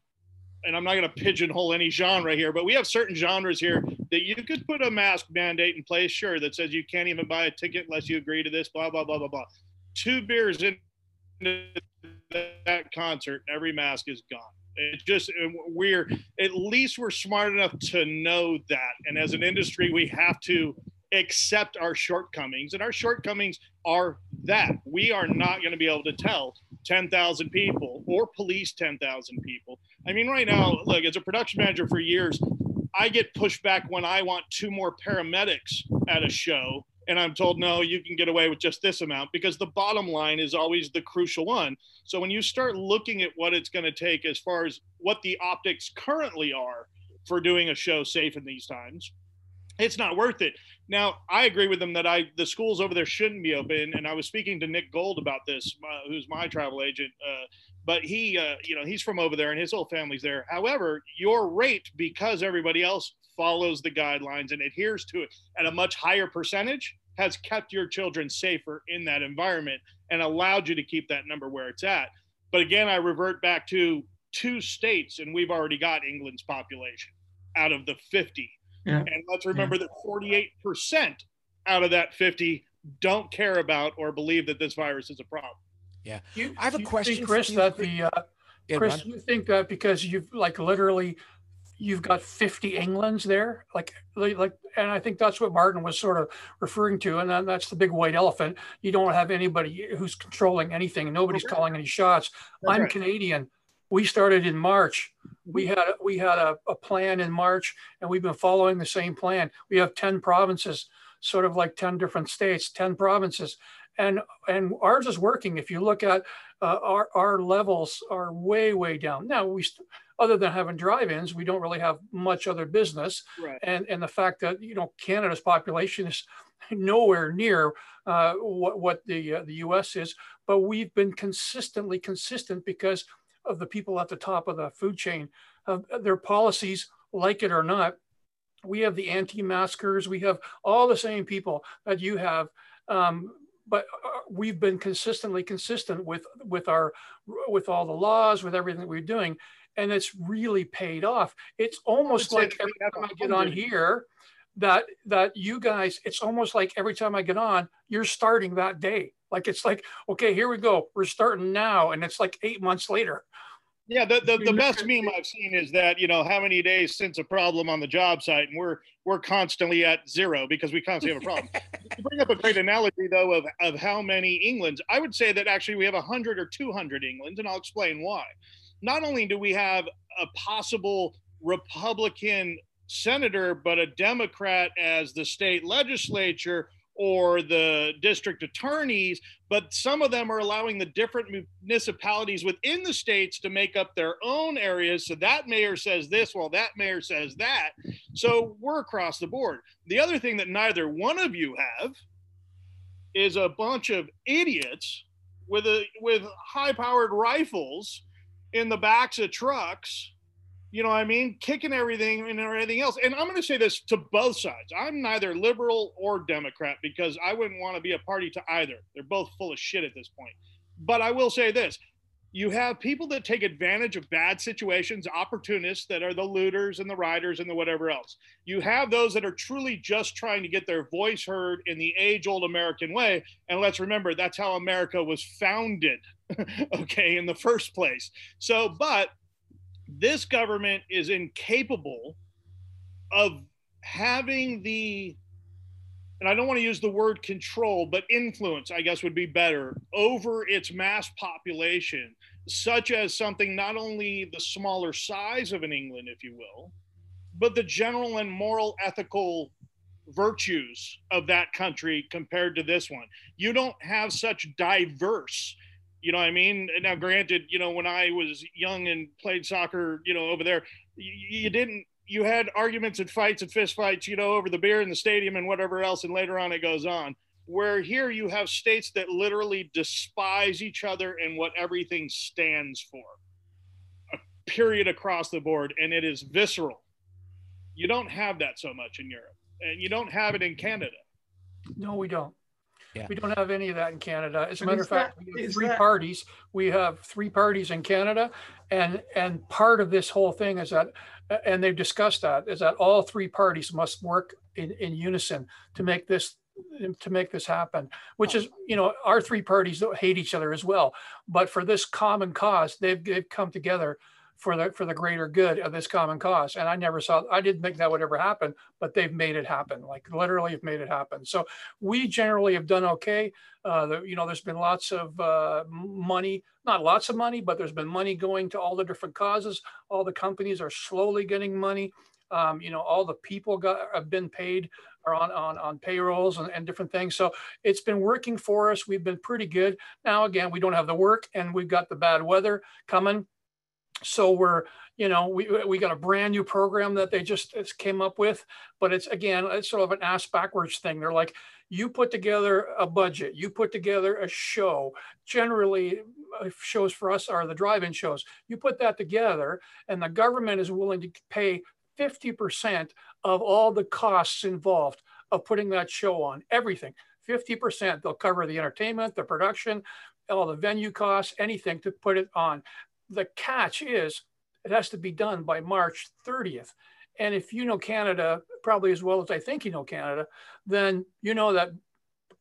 and I'm not going to pigeonhole any genre here, but we have certain genres here that you could put a mask mandate in place, sure, that says you can't even buy a ticket unless you agree to this, blah, blah, blah, blah, blah. Two beers in that concert, every mask is gone. It just uh, we're at least we're smart enough to know that, and as an industry, we have to accept our shortcomings, and our shortcomings are that we are not going to be able to tell 10,000 people or police 10,000 people. I mean, right now, look, as a production manager for years, I get pushed back when I want two more paramedics at a show. And I'm told, no, you can get away with just this amount because the bottom line is always the crucial one. So when you start looking at what it's going to take as far as what the optics currently are for doing a show safe in these times, it's not worth it. Now, I agree with them that I the schools over there shouldn't be open, and I was speaking to Nick Gold about this, uh, who's my travel agent. Uh, but he, uh, you know, he's from over there, and his whole family's there. However, your rate, because everybody else follows the guidelines and adheres to it at a much higher percentage, has kept your children safer in that environment and allowed you to keep that number where it's at. But again, I revert back to two states, and we've already got England's population out of the 50 yeah. And let's remember yeah. that 48% out of that 50 don't care about or believe that this virus is a problem. Yeah. You, I have a question, think, Chris. That the uh, yeah, Chris, you think that because you've like literally you've got 50 Englands there, like like, and I think that's what Martin was sort of referring to, and then that's the big white elephant. You don't have anybody who's controlling anything, nobody's okay. calling any shots. That's I'm right. Canadian we started in March. We mm-hmm. had we had a, a, plan in March, and we've been following the same plan. We have ten provinces, sort of like ten different states, ten provinces, and and ours is working. If you look at uh, our our levels are way way down. Now we, other than having drive-ins, we don't really have much other business. Right. And and the fact that you know Canada's population is (laughs) nowhere near uh, what what the uh, the U.S. is, but we've been consistently consistent because of the people at the top of the food chain. Uh, their policies, like it or not, we have the anti-maskers, we have all the same people that you have. Um, but uh, we've been consistently consistent with with our with all the laws, with everything we're doing, and it's really paid off. It's almost like every time I get on here, that that you guys, it's almost like every time I get on, you're starting that day. Like it's like, okay, here we go, we're starting now, and it's like eight months later. Yeah, the, the, the best meme I've seen is that, you know, how many days since a problem on the job site, and we're we're constantly at zero because we constantly have a problem. (laughs) you bring up a great analogy though of, of how many Englands. I would say that actually we have 100 or 200 Englands, and I'll explain why. Not only do we have a possible Republican senator, but a Democrat as the state legislature, or the district attorneys, but some of them are allowing the different municipalities within the states to make up their own areas. So that mayor says this, while that mayor says that. So we're across the board. The other thing that neither one of you have is a bunch of idiots with a with high-powered rifles in the backs of trucks you know what I mean, kicking everything and everything else. And I'm going to say this to both sides. I'm neither liberal or Democrat because I wouldn't want to be a party to either. They're both full of shit at this point. But I will say this you have people that take advantage of bad situations, opportunists that are the looters and the riders and the whatever else. You have those that are truly just trying to get their voice heard in the age old American way. And let's remember that's how America was founded, (laughs) okay, in the first place. So, but this government is incapable of having the and I don't want to use the word control, but influence, I guess would be better, over its mass population, such as something not only the smaller size of an England, if you will, but the general and moral ethical virtues of that country compared to this one. You don't have such diverse you know what I mean? Now, granted, you know, when I was young and played soccer, you know, over there, you, you didn't, you had arguments and fights and fist fights, you know, over the beer in the stadium and whatever else. And later on, it goes on. Where here you have states that literally despise each other and what everything stands for, a period across the board. And it is visceral. You don't have that so much in Europe, and you don't have it in Canada. No, we don't. Yeah. We don't have any of that in Canada. As a matter of fact, that, we have three that... parties. We have three parties in Canada, and and part of this whole thing is that, and they've discussed that, is that all three parties must work in, in unison to make this to make this happen which is you know our three parties hate each other as well but for this common cause they've, they've come together for the for the greater good of this common cause. And I never saw I didn't think that would ever happen, but they've made it happen. Like literally have made it happen. So we generally have done okay. Uh, the, you know, there's been lots of uh, money, not lots of money, but there's been money going to all the different causes. All the companies are slowly getting money. Um, you know, all the people got have been paid are on, on, on payrolls and, and different things. So it's been working for us. We've been pretty good. Now, again, we don't have the work and we've got the bad weather coming so we're you know we, we got a brand new program that they just came up with but it's again it's sort of an ass backwards thing they're like you put together a budget you put together a show generally uh, shows for us are the drive-in shows you put that together and the government is willing to pay 50% of all the costs involved of putting that show on everything 50% they'll cover the entertainment the production all the venue costs anything to put it on the catch is it has to be done by March 30th. And if you know Canada probably as well as I think you know Canada, then you know that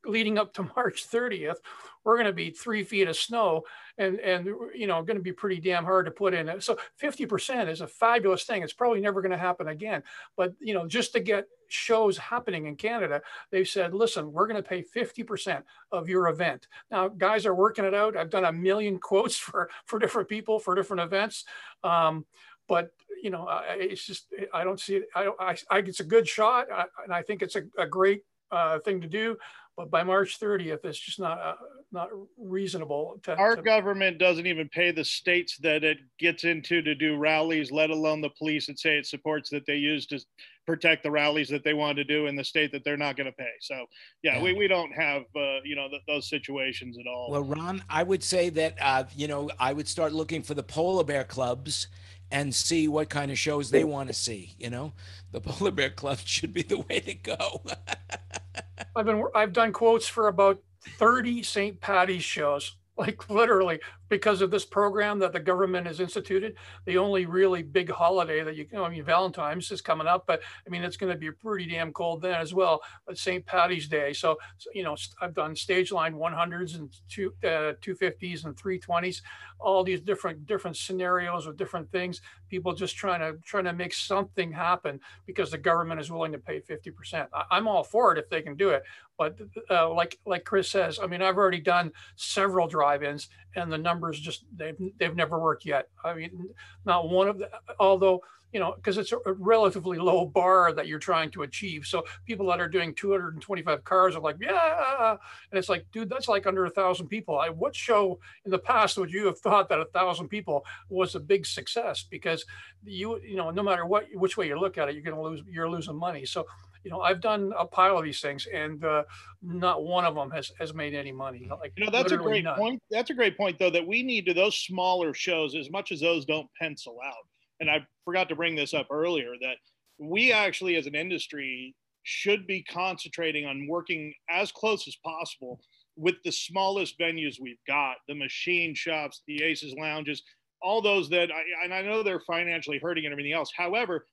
leading up to (laughs) March 30th, we're going to be three feet of snow and, and you know, going to be pretty damn hard to put in. So 50% is a fabulous thing. It's probably never going to happen again. But, you know, just to get shows happening in Canada, they've said, listen, we're going to pay 50% of your event. Now, guys are working it out. I've done a million (laughs) quotes for, for different people for different events. Um, but you know, it's just I don't see it. I, I, I it's a good shot, and I think it's a, a great uh, thing to do. But by March 30th, it's just not uh, not reasonable. To, Our to, government doesn't even pay the states that it gets into to do rallies, let alone the police that say it supports that they use to protect the rallies that they want to do in the state that they're not going to pay. So, yeah, yeah, We, we don't have, uh, you know, th- those situations at all. Well, Ron, I would say that, uh, you know, I would start looking for the polar bear clubs and see what kind of shows they want to see. You know, the polar bear club should be the way to go. (laughs) I've been, I've done quotes for about 30 St. Patty's shows like literally because of this program that the government has instituted. The only really big holiday that you know i mean valentine's is coming up but i mean it's going to be pretty damn cold then as well but st patty's day. So, so you know i've done Stageline 100s and two uh, 250s and 320s all these different different scenarios with different things. People just trying to trying to make something happen because the government is willing to pay 50% I, am all for it if they can do it but uh, like like chris says i mean i've already done several drive-ins and the numbers just they've they've never worked yet i mean not one of the although you know, because it's a relatively low bar that you're trying to achieve. So people that are doing 225 cars are like, yeah, ah, ah, ah. and it's like, dude, that's like under a thousand people. I, what show in the past would you have thought that a thousand people was a big success? Because you, you know, no matter what, which way you look at it, you're to lose, you're losing money. So, you know, I've done a pile of these things, and uh, not one of them has has made any money. Like, you know, that's a great none. point. That's a great point, though, that we need to those smaller shows as much as those don't pencil out and I forgot to bring this up earlier that we actually as an industry should be concentrating on working as close as possible with the smallest venues we've got the machine shops the aces lounges all those that I, and i know they're financially hurting and everything else however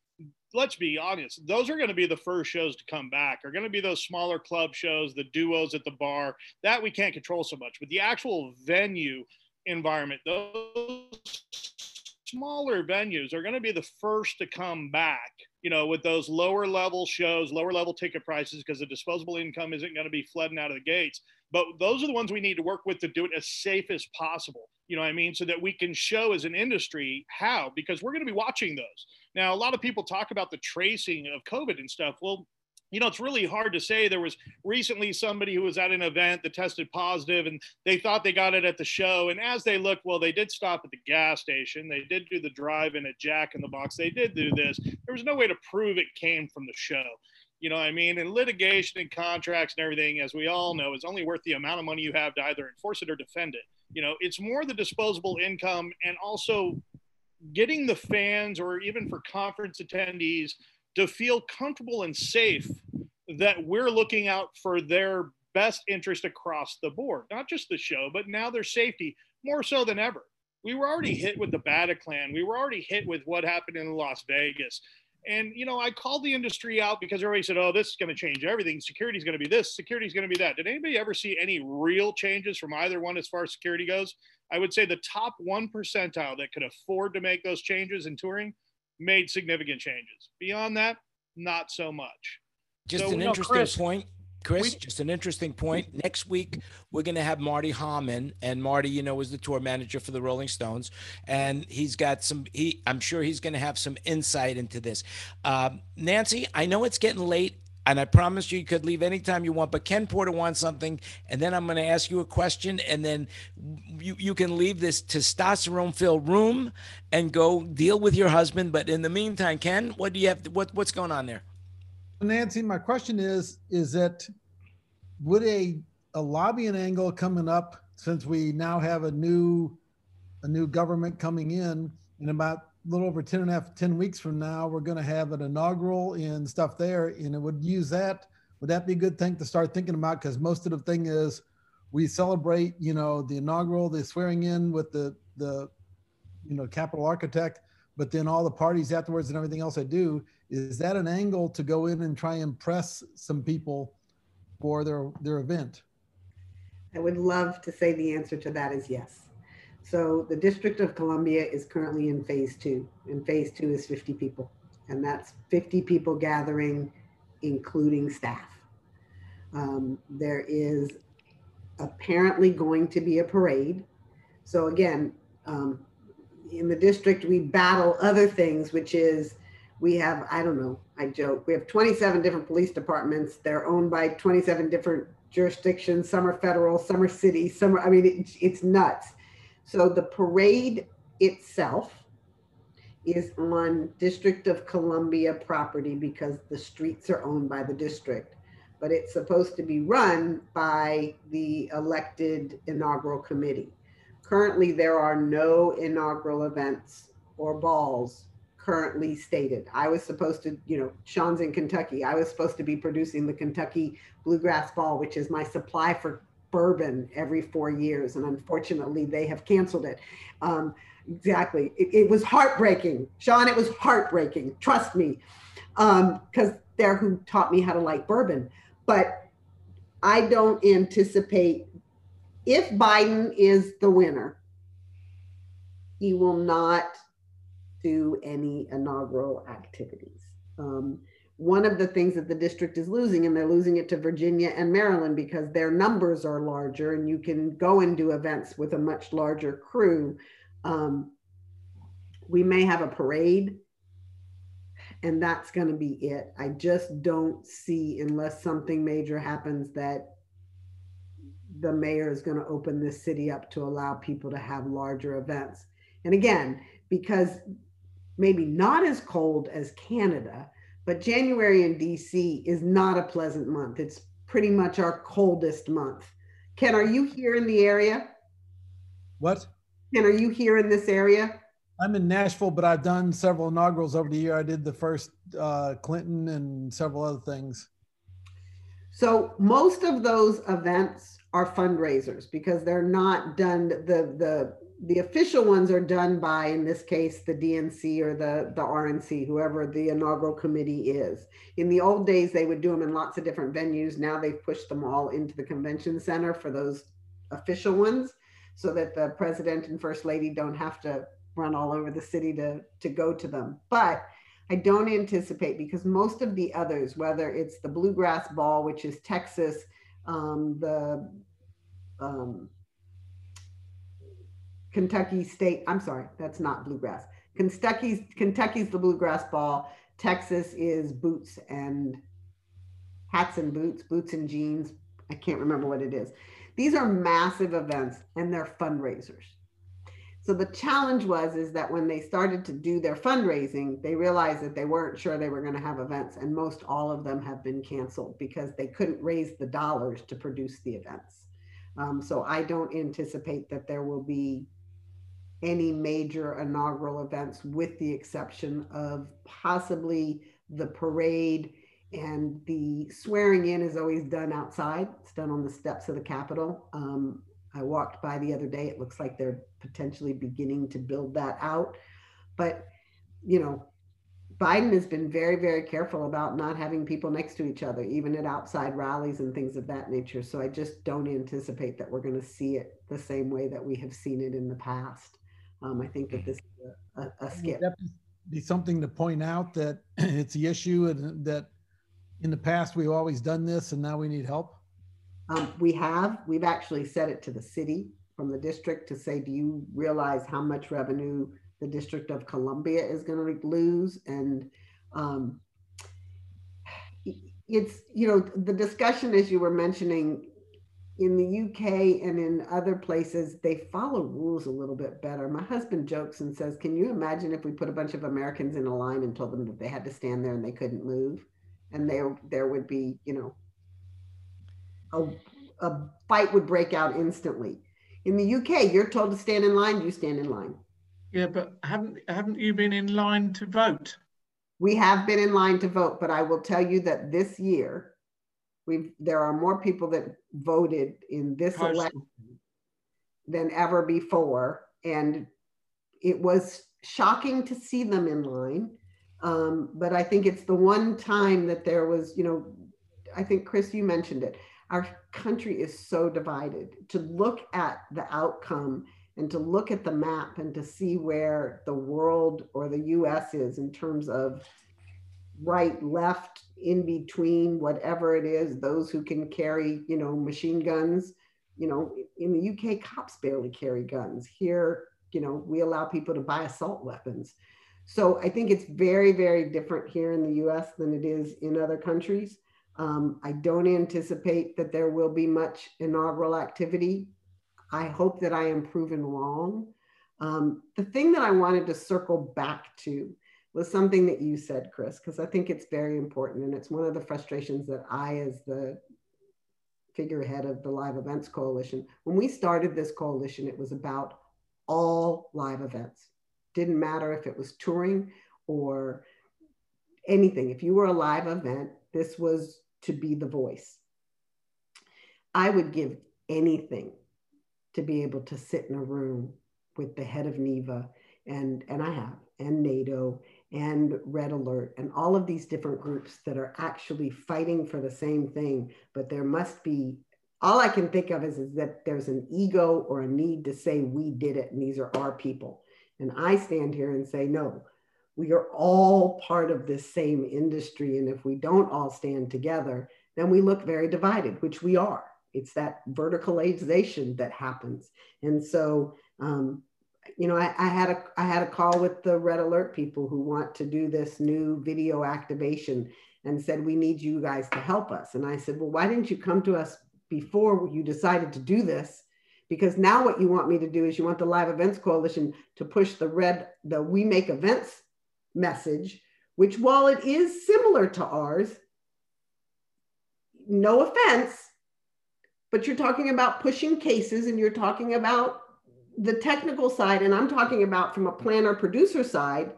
let's be honest those are going to be the first shows to come back are going to be those smaller club shows the duos at the bar that we can't control so much but the actual venue environment those smaller venues are going to be the first to come back, you know, with those lower level shows, lower level ticket prices, because the disposable income isn't going to be flooding out of the gates. But those are the ones we need to work with to do it as safe as possible. You know what I mean? So that we can show as an industry how, because we're going to be watching those. Now, a lot of people talk about the tracing of COVID and stuff. Well, you know, it's really hard to say. There was recently somebody who was at an event that tested positive and they thought they got it at the show. And as they looked, well, they did stop at the gas station. They did do the drive in at Jack in the Box. They did do this. There was no way to prove it came from the show. You know what I mean? And litigation and contracts and everything, as we all know, is only worth the amount of money you have to either enforce it or defend it. You know, it's more the disposable income and also getting the fans or even for conference attendees to feel comfortable and safe that we're looking out for their best interest across the board, not just the show, but now their safety more so than ever. We were already hit with the Bataclan. We were already hit with what happened in Las Vegas. And, you know, I called the industry out because everybody said, oh, this is going to change everything. Security is going to be this, security is going to be that. Did anybody ever see any real changes from either one as far as security goes? I would say the top one percentile that could afford to make those changes in touring made significant changes. Beyond that, not so much. Just so, an interesting Chris, point. Chris, we, just an interesting point. Next week, we're going to have Marty Hamann, and Marty, you know, is the tour manager for the Rolling Stones, and he's got some. He, I'm sure he's going to have some insight into this. Um, Nancy, I know it's getting late, and I promise you, you could leave anytime you want. But Ken Porter wants something, and then I'm going to ask you a question, and then you you can leave this testosterone-filled room and go deal with your husband. But in the meantime, Ken, what do you have? What what's going on there? Nancy, my question is: Is that would a a lobbying angle coming up since we now have a new a new government coming in in about a little over 10 and a half, 10 weeks from now, we're going to have an inaugural and stuff there. And it would use that. Would that be a good thing to start thinking about? Because most of the thing is we celebrate, you know, the inaugural, the swearing in with the, the, you know, capital architect, but then all the parties afterwards and everything else I do. Is that an angle to go in and try and press some people for their, their event? I would love to say the answer to that is yes. So the District of Columbia is currently in phase two, and phase two is 50 people. And that's 50 people gathering, including staff. Um, there is apparently going to be a parade. So again, um, in the district, we battle other things, which is we have, I don't know, I joke, we have 27 different police departments. They're owned by 27 different jurisdictions, some are federal, some are city, some are, I mean, it, it's nuts. So the parade itself is on District of Columbia property because the streets are owned by the district. But it's supposed to be run by the elected inaugural committee. Currently, there are no inaugural events or balls currently stated. I was supposed to, you know, Sean's in Kentucky. I was supposed to be producing the Kentucky Bluegrass Ball, which is my supply for bourbon every four years. And unfortunately, they have canceled it. Um, exactly. It, it, was heartbreaking. Sean, it was heartbreaking. Trust me. Because um, they're who taught me how to like bourbon. But I don't anticipate if Biden is the winner, he will not do any inaugural activities. Um, one of the things that the district is losing, and they're losing it to Virginia and Maryland because their numbers are larger and you can go and do events with a much larger crew. Um, we may have a parade, and that's going to be it. I just don't see, unless something major happens, that the mayor is going to open this city up to allow people to have larger events. And again, because maybe not as cold as Canada, but January in DC is not a pleasant month. It's pretty much our coldest month. Ken, are you here in the area? What? Ken, are you here in this area? I'm in Nashville, but I've done several inaugurals over the year. I did the first uh, Clinton and several other things. So most of those events are fundraisers because they're not done the the the official ones are done by, in this case, the DNC or the, the RNC, whoever the inaugural committee is. In the old days, they would do them in lots of different venues. Now they've pushed them all into the convention center for those official ones so that the president and first lady don't have to run all over the city to, to go to them. But I don't anticipate because most of the others, whether it's the Bluegrass Ball, which is Texas, um, the um, Kentucky State, I'm sorry, that's not bluegrass. Kentucky's Kentucky's the bluegrass ball. Texas is boots and hats and boots, boots and jeans. I can't remember what it is. These are massive events and they're fundraisers. So the challenge was is that when they started to do their fundraising, they realized that they weren't sure they were going to have events and most all of them have been canceled because they couldn't raise the dollars to produce the events. Um, so I don't anticipate that there will be any major inaugural events, with the exception of possibly the parade and the swearing in is always done outside. It's done on the steps of the Capitol. Um, I walked by the other day. It looks like they're potentially beginning to build that out. But, you know, Biden has been very, very careful about not having people next to each other, even at outside rallies and things of that nature. So I just don't anticipate that we're going to see it the same way that we have seen it in the past. Um, I think that this is a, a, a skip. Be something to point out that (clears throat) it's the issue and that in the past we've always done this and now we need help. Um, we have. We've actually said it to the city from the district to say, do you realize how much revenue the District of Columbia is going to lose? And um, it's, you know, the discussion as you were mentioning in the UK and in other places, they follow rules a little bit better. My husband jokes and says, Can you imagine if we put a bunch of Americans in a line and told them that they had to stand there and they couldn't move? And there, there would be, you know, a, a fight would break out instantly. In the UK, you're told to stand in line, you stand in line. Yeah, but haven't haven't you been in line to vote? We have been in line to vote, but I will tell you that this year We've there are more people that voted in this election than ever before, and it was shocking to see them in line. Um, but I think it's the one time that there was, you know, I think Chris, you mentioned it. Our country is so divided. To look at the outcome and to look at the map and to see where the world or the US is in terms of right, left, in between, whatever it is, those who can carry, you know, machine guns. You know, in the UK, cops barely carry guns. Here, you know, we allow people to buy assault weapons. So I think it's very, very different here in the US than it is in other countries. Um, I don't anticipate that there will be much inaugural activity. I hope that I am proven wrong. Um, the thing that I wanted to circle back to was something that you said, Chris, because I think it's very important. And it's one of the frustrations that I, as the figurehead of the Live Events Coalition, when we started this coalition, it was about all live events. Didn't matter if it was touring or anything. If you were a live event, this was to be the voice. I would give anything to be able to sit in a room with the head of NIVA, and, and I have, and NATO, and Red Alert, and all of these different groups that are actually fighting for the same thing. But there must be, all I can think of is, is that there's an ego or a need to say, we did it, and these are our people. And I stand here and say, no, we are all part of this same industry. And if we don't all stand together, then we look very divided, which we are. It's that verticalization that happens. And so, um, you know, I, I, had a I had a call with the Red Alert people who want to do this new video activation and said we need you guys to help us. And I said, well, why didn't you come to us before you decided to do this? Because now what you want me to do is you want the Live Events Coalition to push the red the We Make Events message, which while it is similar to ours, no offense, but you're talking about pushing cases and you're talking about the technical side, and I'm talking about from a planner producer side,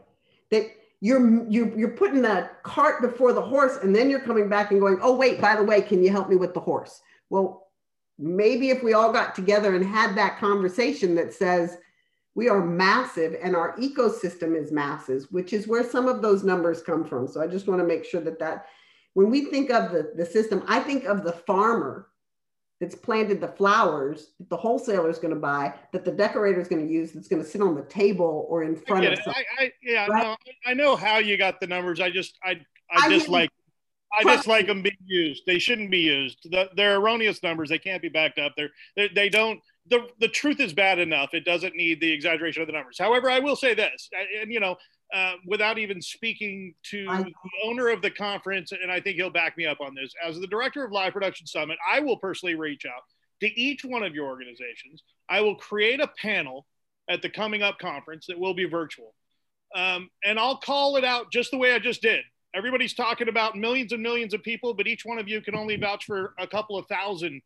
that you're, you're you're putting the cart before the horse, and then you're coming back and going, oh wait, by the way, can you help me with the horse? Well, maybe if we all got together and had that conversation that says we are massive and our ecosystem is massive, which is where some of those numbers come from. So I just want to make sure that that when we think of the, the system, I think of the farmer that's planted the flowers that the wholesaler is going to buy, that the decorator is going to use, that's going to sit on the table or in front of. I, I, yeah, right? no, I know how you got the numbers. I just, I, I, I just like, I just like them being used. They shouldn't be used. The, they're erroneous numbers. They can't be backed up. They're, they, they don't. The, the truth is bad enough. It doesn't need the exaggeration of the numbers. However, I will say this, and you know, uh, without even speaking to the owner of the conference, and I think he'll back me up on this. As the director of Live Production Summit, I will personally reach out to each one of your organizations. I will create a panel at the coming up conference that will be virtual. Um, and I'll call it out just the way I just did. Everybody's talking about millions and millions of people, but each one of you can only vouch for a couple of thousand,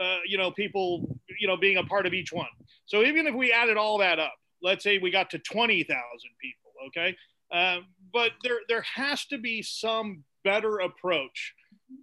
uh, you know, people, you know, being a part of each one. So even if we added all that up, let's say we got to 20,000 people Okay, uh, but there there has to be some better approach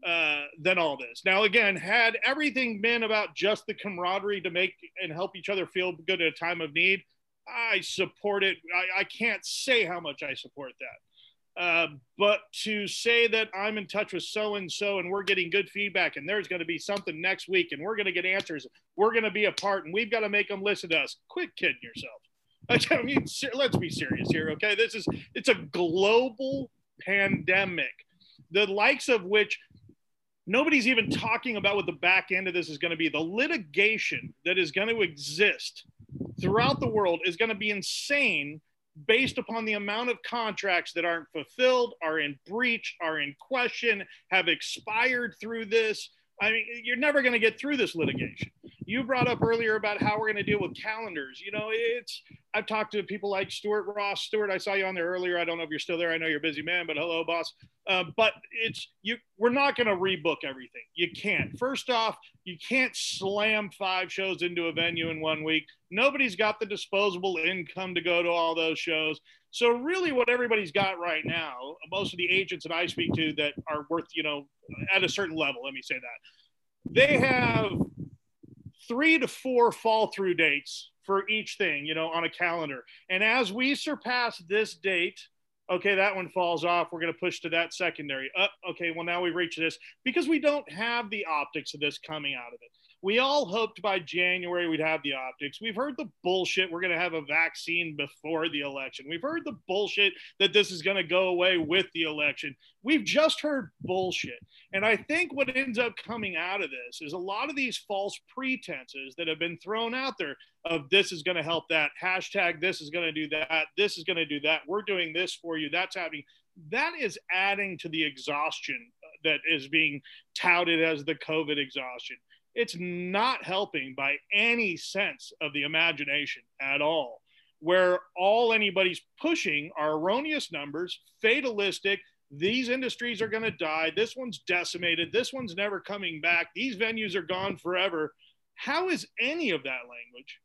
uh, than all this. Now, again, had everything been about just the camaraderie to make and help each other feel good at a time of need, I support it. I, I can't say how much I support that. Uh, but to say that I'm in touch with so and so and we're getting good feedback and there's going to be something next week and we're going to get answers, we're going to be a part and we've got to make them listen to us. Quit kidding yourself. (laughs) I mean, let's be serious here, okay? This is it's a global pandemic, the likes of which nobody's even talking about what the back end of this is going to be. The litigation that is going to exist throughout the world is going to be insane based upon the amount of contracts that aren't fulfilled, are in breach, are in question, have expired through this. I mean, you're never going to get through this litigation. You brought up earlier about how we're going to deal with calendars. You know, it's I've talked to people like Stuart Ross. Stuart, I saw you on there earlier. I don't know if you're still there. I know you're a busy man, but hello, boss. Uh, but it's you. We're not going to rebook everything. You can't. First off, you can't slam five shows into a venue in one week. Nobody's got the disposable income to go to all those shows. So really, what everybody's got right now, most of the agents that I speak to that are worth, you know, at a certain level. Let me say that they have three to four fall through dates for each thing, you know, on a calendar. And as we surpass this date, okay, that one falls off. We're going to push to that secondary. Uh, okay, well, now we've reached this because we don't have the optics of this coming out of it. We all hoped by January we'd have the optics. We've heard the bullshit we're going to have a vaccine before the election. We've heard the bullshit that this is going to go away with the election. We've just heard bullshit. And I think what ends up coming out of this is a lot of these false pretenses that have been thrown out there of this is going to help that, hashtag this is going to do that, this is going to do that, we're doing this for you, that's happening. That is adding to the exhaustion that is being touted as the COVID exhaustion. It's not helping by any sense of the imagination at all. Where all anybody's pushing are erroneous numbers, fatalistic. These industries are going to die. This one's decimated. This one's never coming back. These venues are gone forever. How is any of that language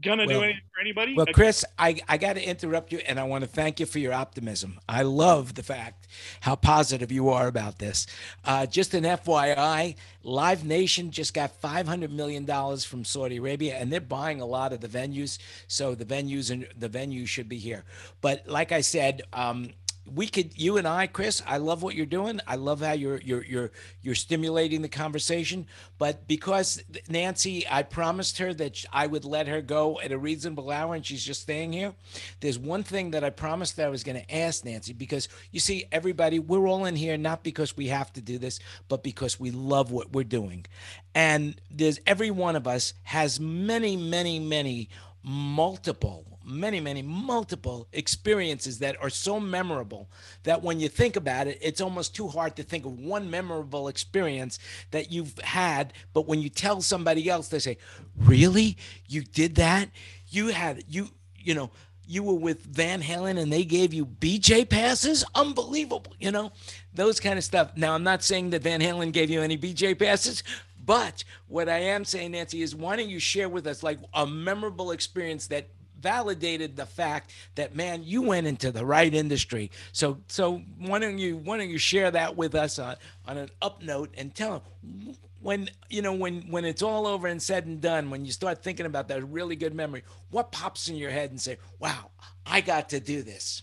gonna well, do anything for anybody. Well, Chris, I, I got to interrupt you, and I want to thank you for your optimism. I love the fact how positive you are about this. Uh, just an FYI, Live Nation just got five hundred million dollars from Saudi Arabia, and they're buying a lot of the venues. So the venues and the venues should be here. But like I said, um, we could you and I, Chris, I love what you're doing. I love how you're you're you're you're stimulating the conversation. But because Nancy, I promised her that I would let her go at a reasonable hour, and she's just staying here. There's one thing that I promised that I was going to ask Nancy because you see, everybody, we're all in here not because we have to do this, but because we love what we're doing. And there's every one of us has many, many, many multiple many, many, multiple experiences that are so memorable that when you think about it, it's almost too hard to think of one memorable experience that you've had. But when you tell somebody else, they say, Really? You did that? You had, you, you know, you were with Van Halen and they gave you BJ passes? Unbelievable, you know, those kind of stuff. Now, I'm not saying that Van Halen gave you any BJ passes, but what I am saying, Nancy, is why don't you share with us like a memorable experience that validated the fact that man you went into the right industry. So so why don't you why don't you share that with us on, on an up note and tell them when you know when when it's all over and said and done when you start thinking about that really good memory what pops in your head and say wow i got to do this.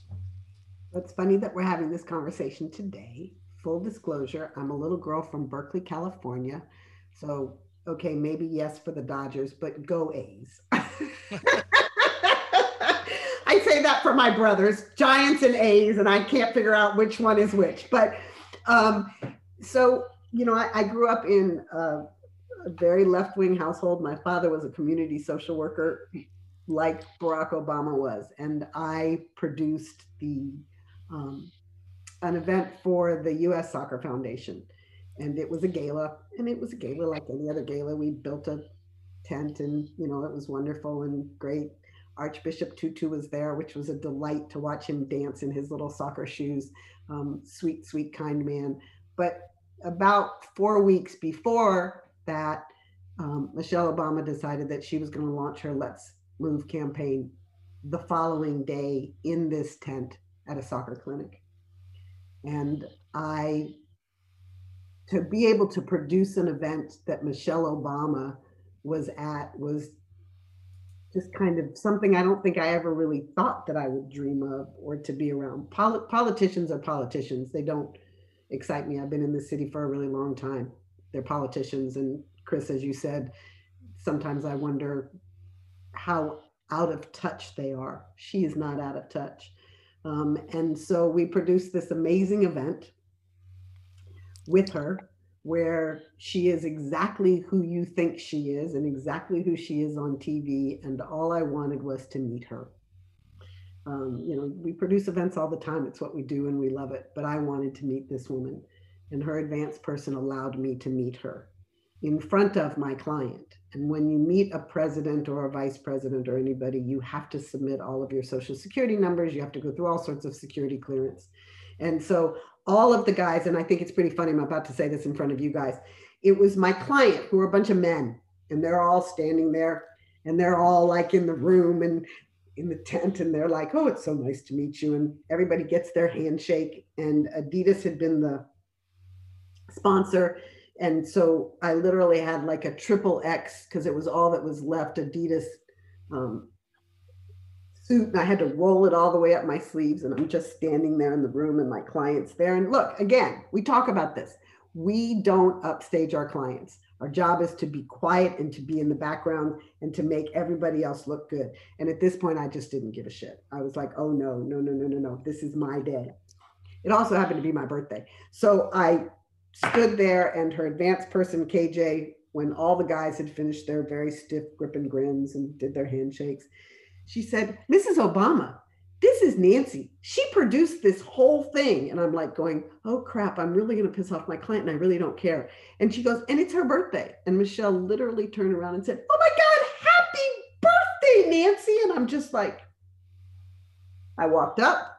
It's funny that we're having this conversation today. Full disclosure i'm a little girl from berkeley california. So okay maybe yes for the dodgers but go a's (laughs) (laughs) I say that for my brothers, Giants and A's, and I can't figure out which one is which. But um, so, you know, I, I grew up in a, a very left wing household. My father was a community social worker, like Barack Obama was, and I produced the um, an event for the U.S. Soccer Foundation, and it was a gala, and it was a gala like any other gala. We built a tent, and you know, it was wonderful and great Archbishop Tutu was there, which was a delight to watch him dance in his little soccer shoes. Um, sweet, sweet, kind man. But about four weeks before that, um, Michelle Obama decided that she was going to launch her Let's Move campaign the following day in this tent at a soccer clinic. And I, to be able to produce an event that Michelle Obama was at was just kind of something I don't think I ever really thought that I would dream of or to be around. Pol- politicians are politicians. They don't excite me. I've been in the city for a really long time. They're politicians. And Chris, as you said, sometimes I wonder how out of touch they are. She is not out of touch. Um, and so we produced this amazing event with her where she is exactly who you think she is and exactly who she is on TV. And all I wanted was to meet her. Um, you know, we produce events all the time. It's what we do and we love it. But I wanted to meet this woman, and her advance person allowed me to meet her in front of my client. And when you meet a president or a vice president or anybody, you have to submit all of your social security numbers. You have to go through all sorts of security clearance. And so all of the guys, and I think it's pretty funny, I'm about to say this in front of you guys. It was my client who are a bunch of men, and they're all standing there and they're all like in the room and in the tent, and they're like, Oh, it's so nice to meet you. And everybody gets their handshake. And Adidas had been the sponsor. And so I literally had like a triple X because it was all that was left Adidas um, suit and I had to roll it all the way up my sleeves. And I'm just standing there in the room and my client's there. And look, again, we talk about this. We don't upstage our clients. Our job is to be quiet and to be in the background and to make everybody else look good. And at this point, I just didn't give a shit. I was like, oh no, no, no, no, no, no. This is my day. It also happened to be my birthday. So I stood there and her advanced person, KJ, when all the guys had finished their very stiff grip and grins and did their handshakes, she said, Mrs. Obama, this is Nancy. She produced this whole thing. And I'm like going, oh crap, I'm really going to piss off my client and I really don't care. And she goes, and it's her birthday. And Michelle literally turned around and said, oh my God, happy birthday, Nancy. And I'm just like, I walked up.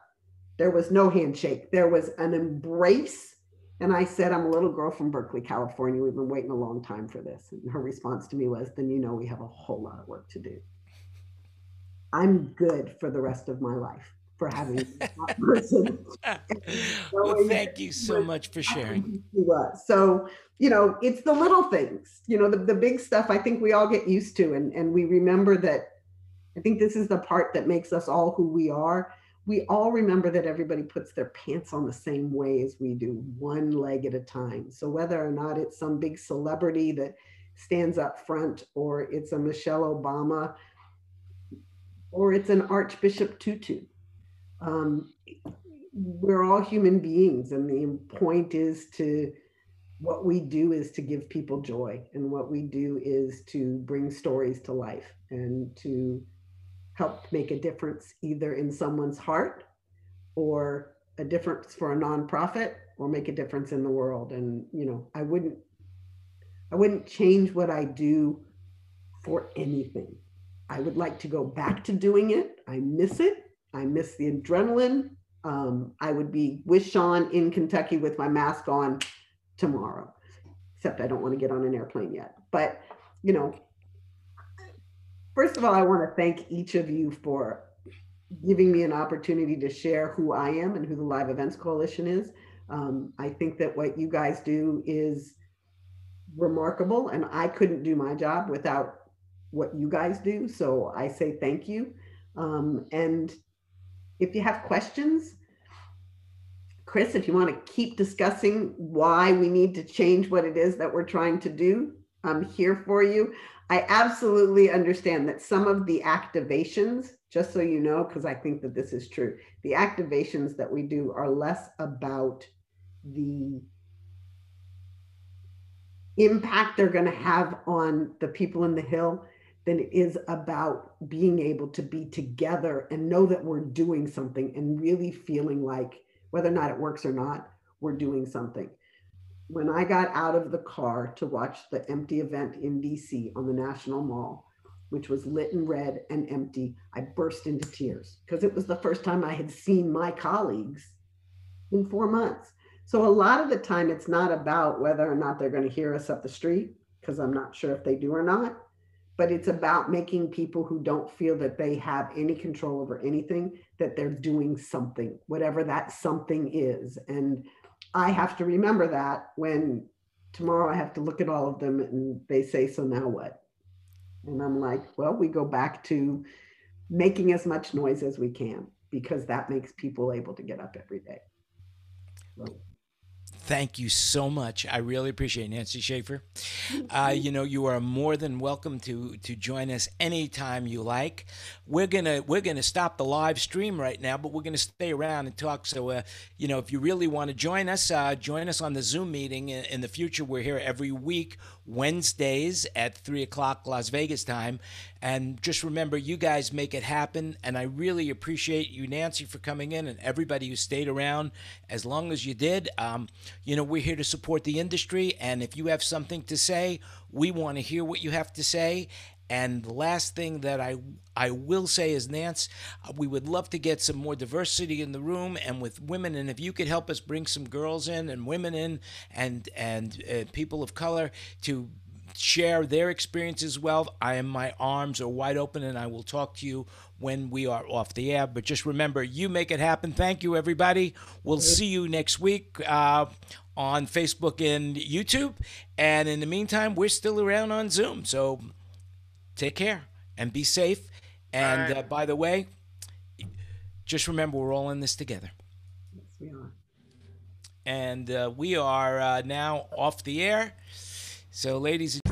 There was no handshake. There was an embrace. And I said, I'm a little girl from Berkeley, California. We've been waiting a long time for this. And her response to me was, then you know we have a whole lot of work to do. I'm good for the rest of my life for having (laughs) that person. (laughs) well, thank you so much for sharing. So, you know, it's the little things, you know, the, the big stuff I think we all get used to. And, and we remember that I think this is the part that makes us all who we are. We all remember that everybody puts their pants on the same way as we do, one leg at a time. So whether or not it's some big celebrity that stands up front or it's a Michelle Obama or it's an Archbishop Tutu. Um, we're all human beings, and the point is to what we do is to give people joy, and what we do is to bring stories to life and to help make a difference either in someone's heart or a difference for a nonprofit or make a difference in the world. And you know, I wouldn't I wouldn't change what I do for anything. I would like to go back to doing it. I miss it. I miss the adrenaline. Um, I would be with Sean in Kentucky with my mask on tomorrow, except I don't want to get on an airplane yet. But, you know, first of all, I want to thank each of you for giving me an opportunity to share who I am and who the Live Events Coalition is. Um, I think that what you guys do is remarkable, and I couldn't do my job without what you guys do. So I say thank you. Um, and if you have questions, Chris, if you want to keep discussing why we need to change what it is that we're trying to do, I'm here for you. I absolutely understand that some of the activations, just so you know, because I think that this is true, the activations that we do are less about the impact they're going to have on the people in the Hill than it is about being able to be together and know that we're doing something and really feeling like whether or not it works or not, we're doing something. When I got out of the car to watch the empty event in DC on the National Mall, which was lit and red and empty, I burst into tears because it was the first time I had seen my colleagues in four months. So a lot of the time, it's not about whether or not they're going to hear us up the street, because I'm not sure if they do or not but it's about making people who don't feel that they have any control over anything that they're doing something whatever that something is. And i have to remember that when tomorrow i have to look at all of them and they say so now what? And i'm like well we go back to making as much noise as we can because that makes people able to get up every day. So thank you so much. I really appreciate it, Nancy Shaffer. Uh, (laughs) you know, you are more than welcome to to join us anytime you like. We're gonna we're gonna stop the live stream right now, but we're gonna stay around and talk. So, uh, you know, if you really want to join us, uh, join us on the Zoom meeting in, in the future. We're here every week, Wednesdays at three o'clock Las Vegas time, and just remember, you guys make it happen. And I really appreciate you, Nancy, for coming in and everybody who stayed around as long as you did. Um, you know, we're here to support the industry. And if you have something to say, we want to hear what you have to say. And the last thing that I I will say is, Nance, we would love to get some more diversity in the room and with women. And if you could help us bring some girls in and women in and and uh, people of color to share their experience as well. I am my arms are wide open and I will talk to you when we are off the air. But just remember, you make it happen. Thank you, everybody. We'll see you next week uh, on Facebook and YouTube. And in the meantime, we're still around on Zoom. So take care and be safe. And right. uh, by the way, just remember, we're all in this together. Yes, we are. And uh, we are uh, now off the air. So, ladies and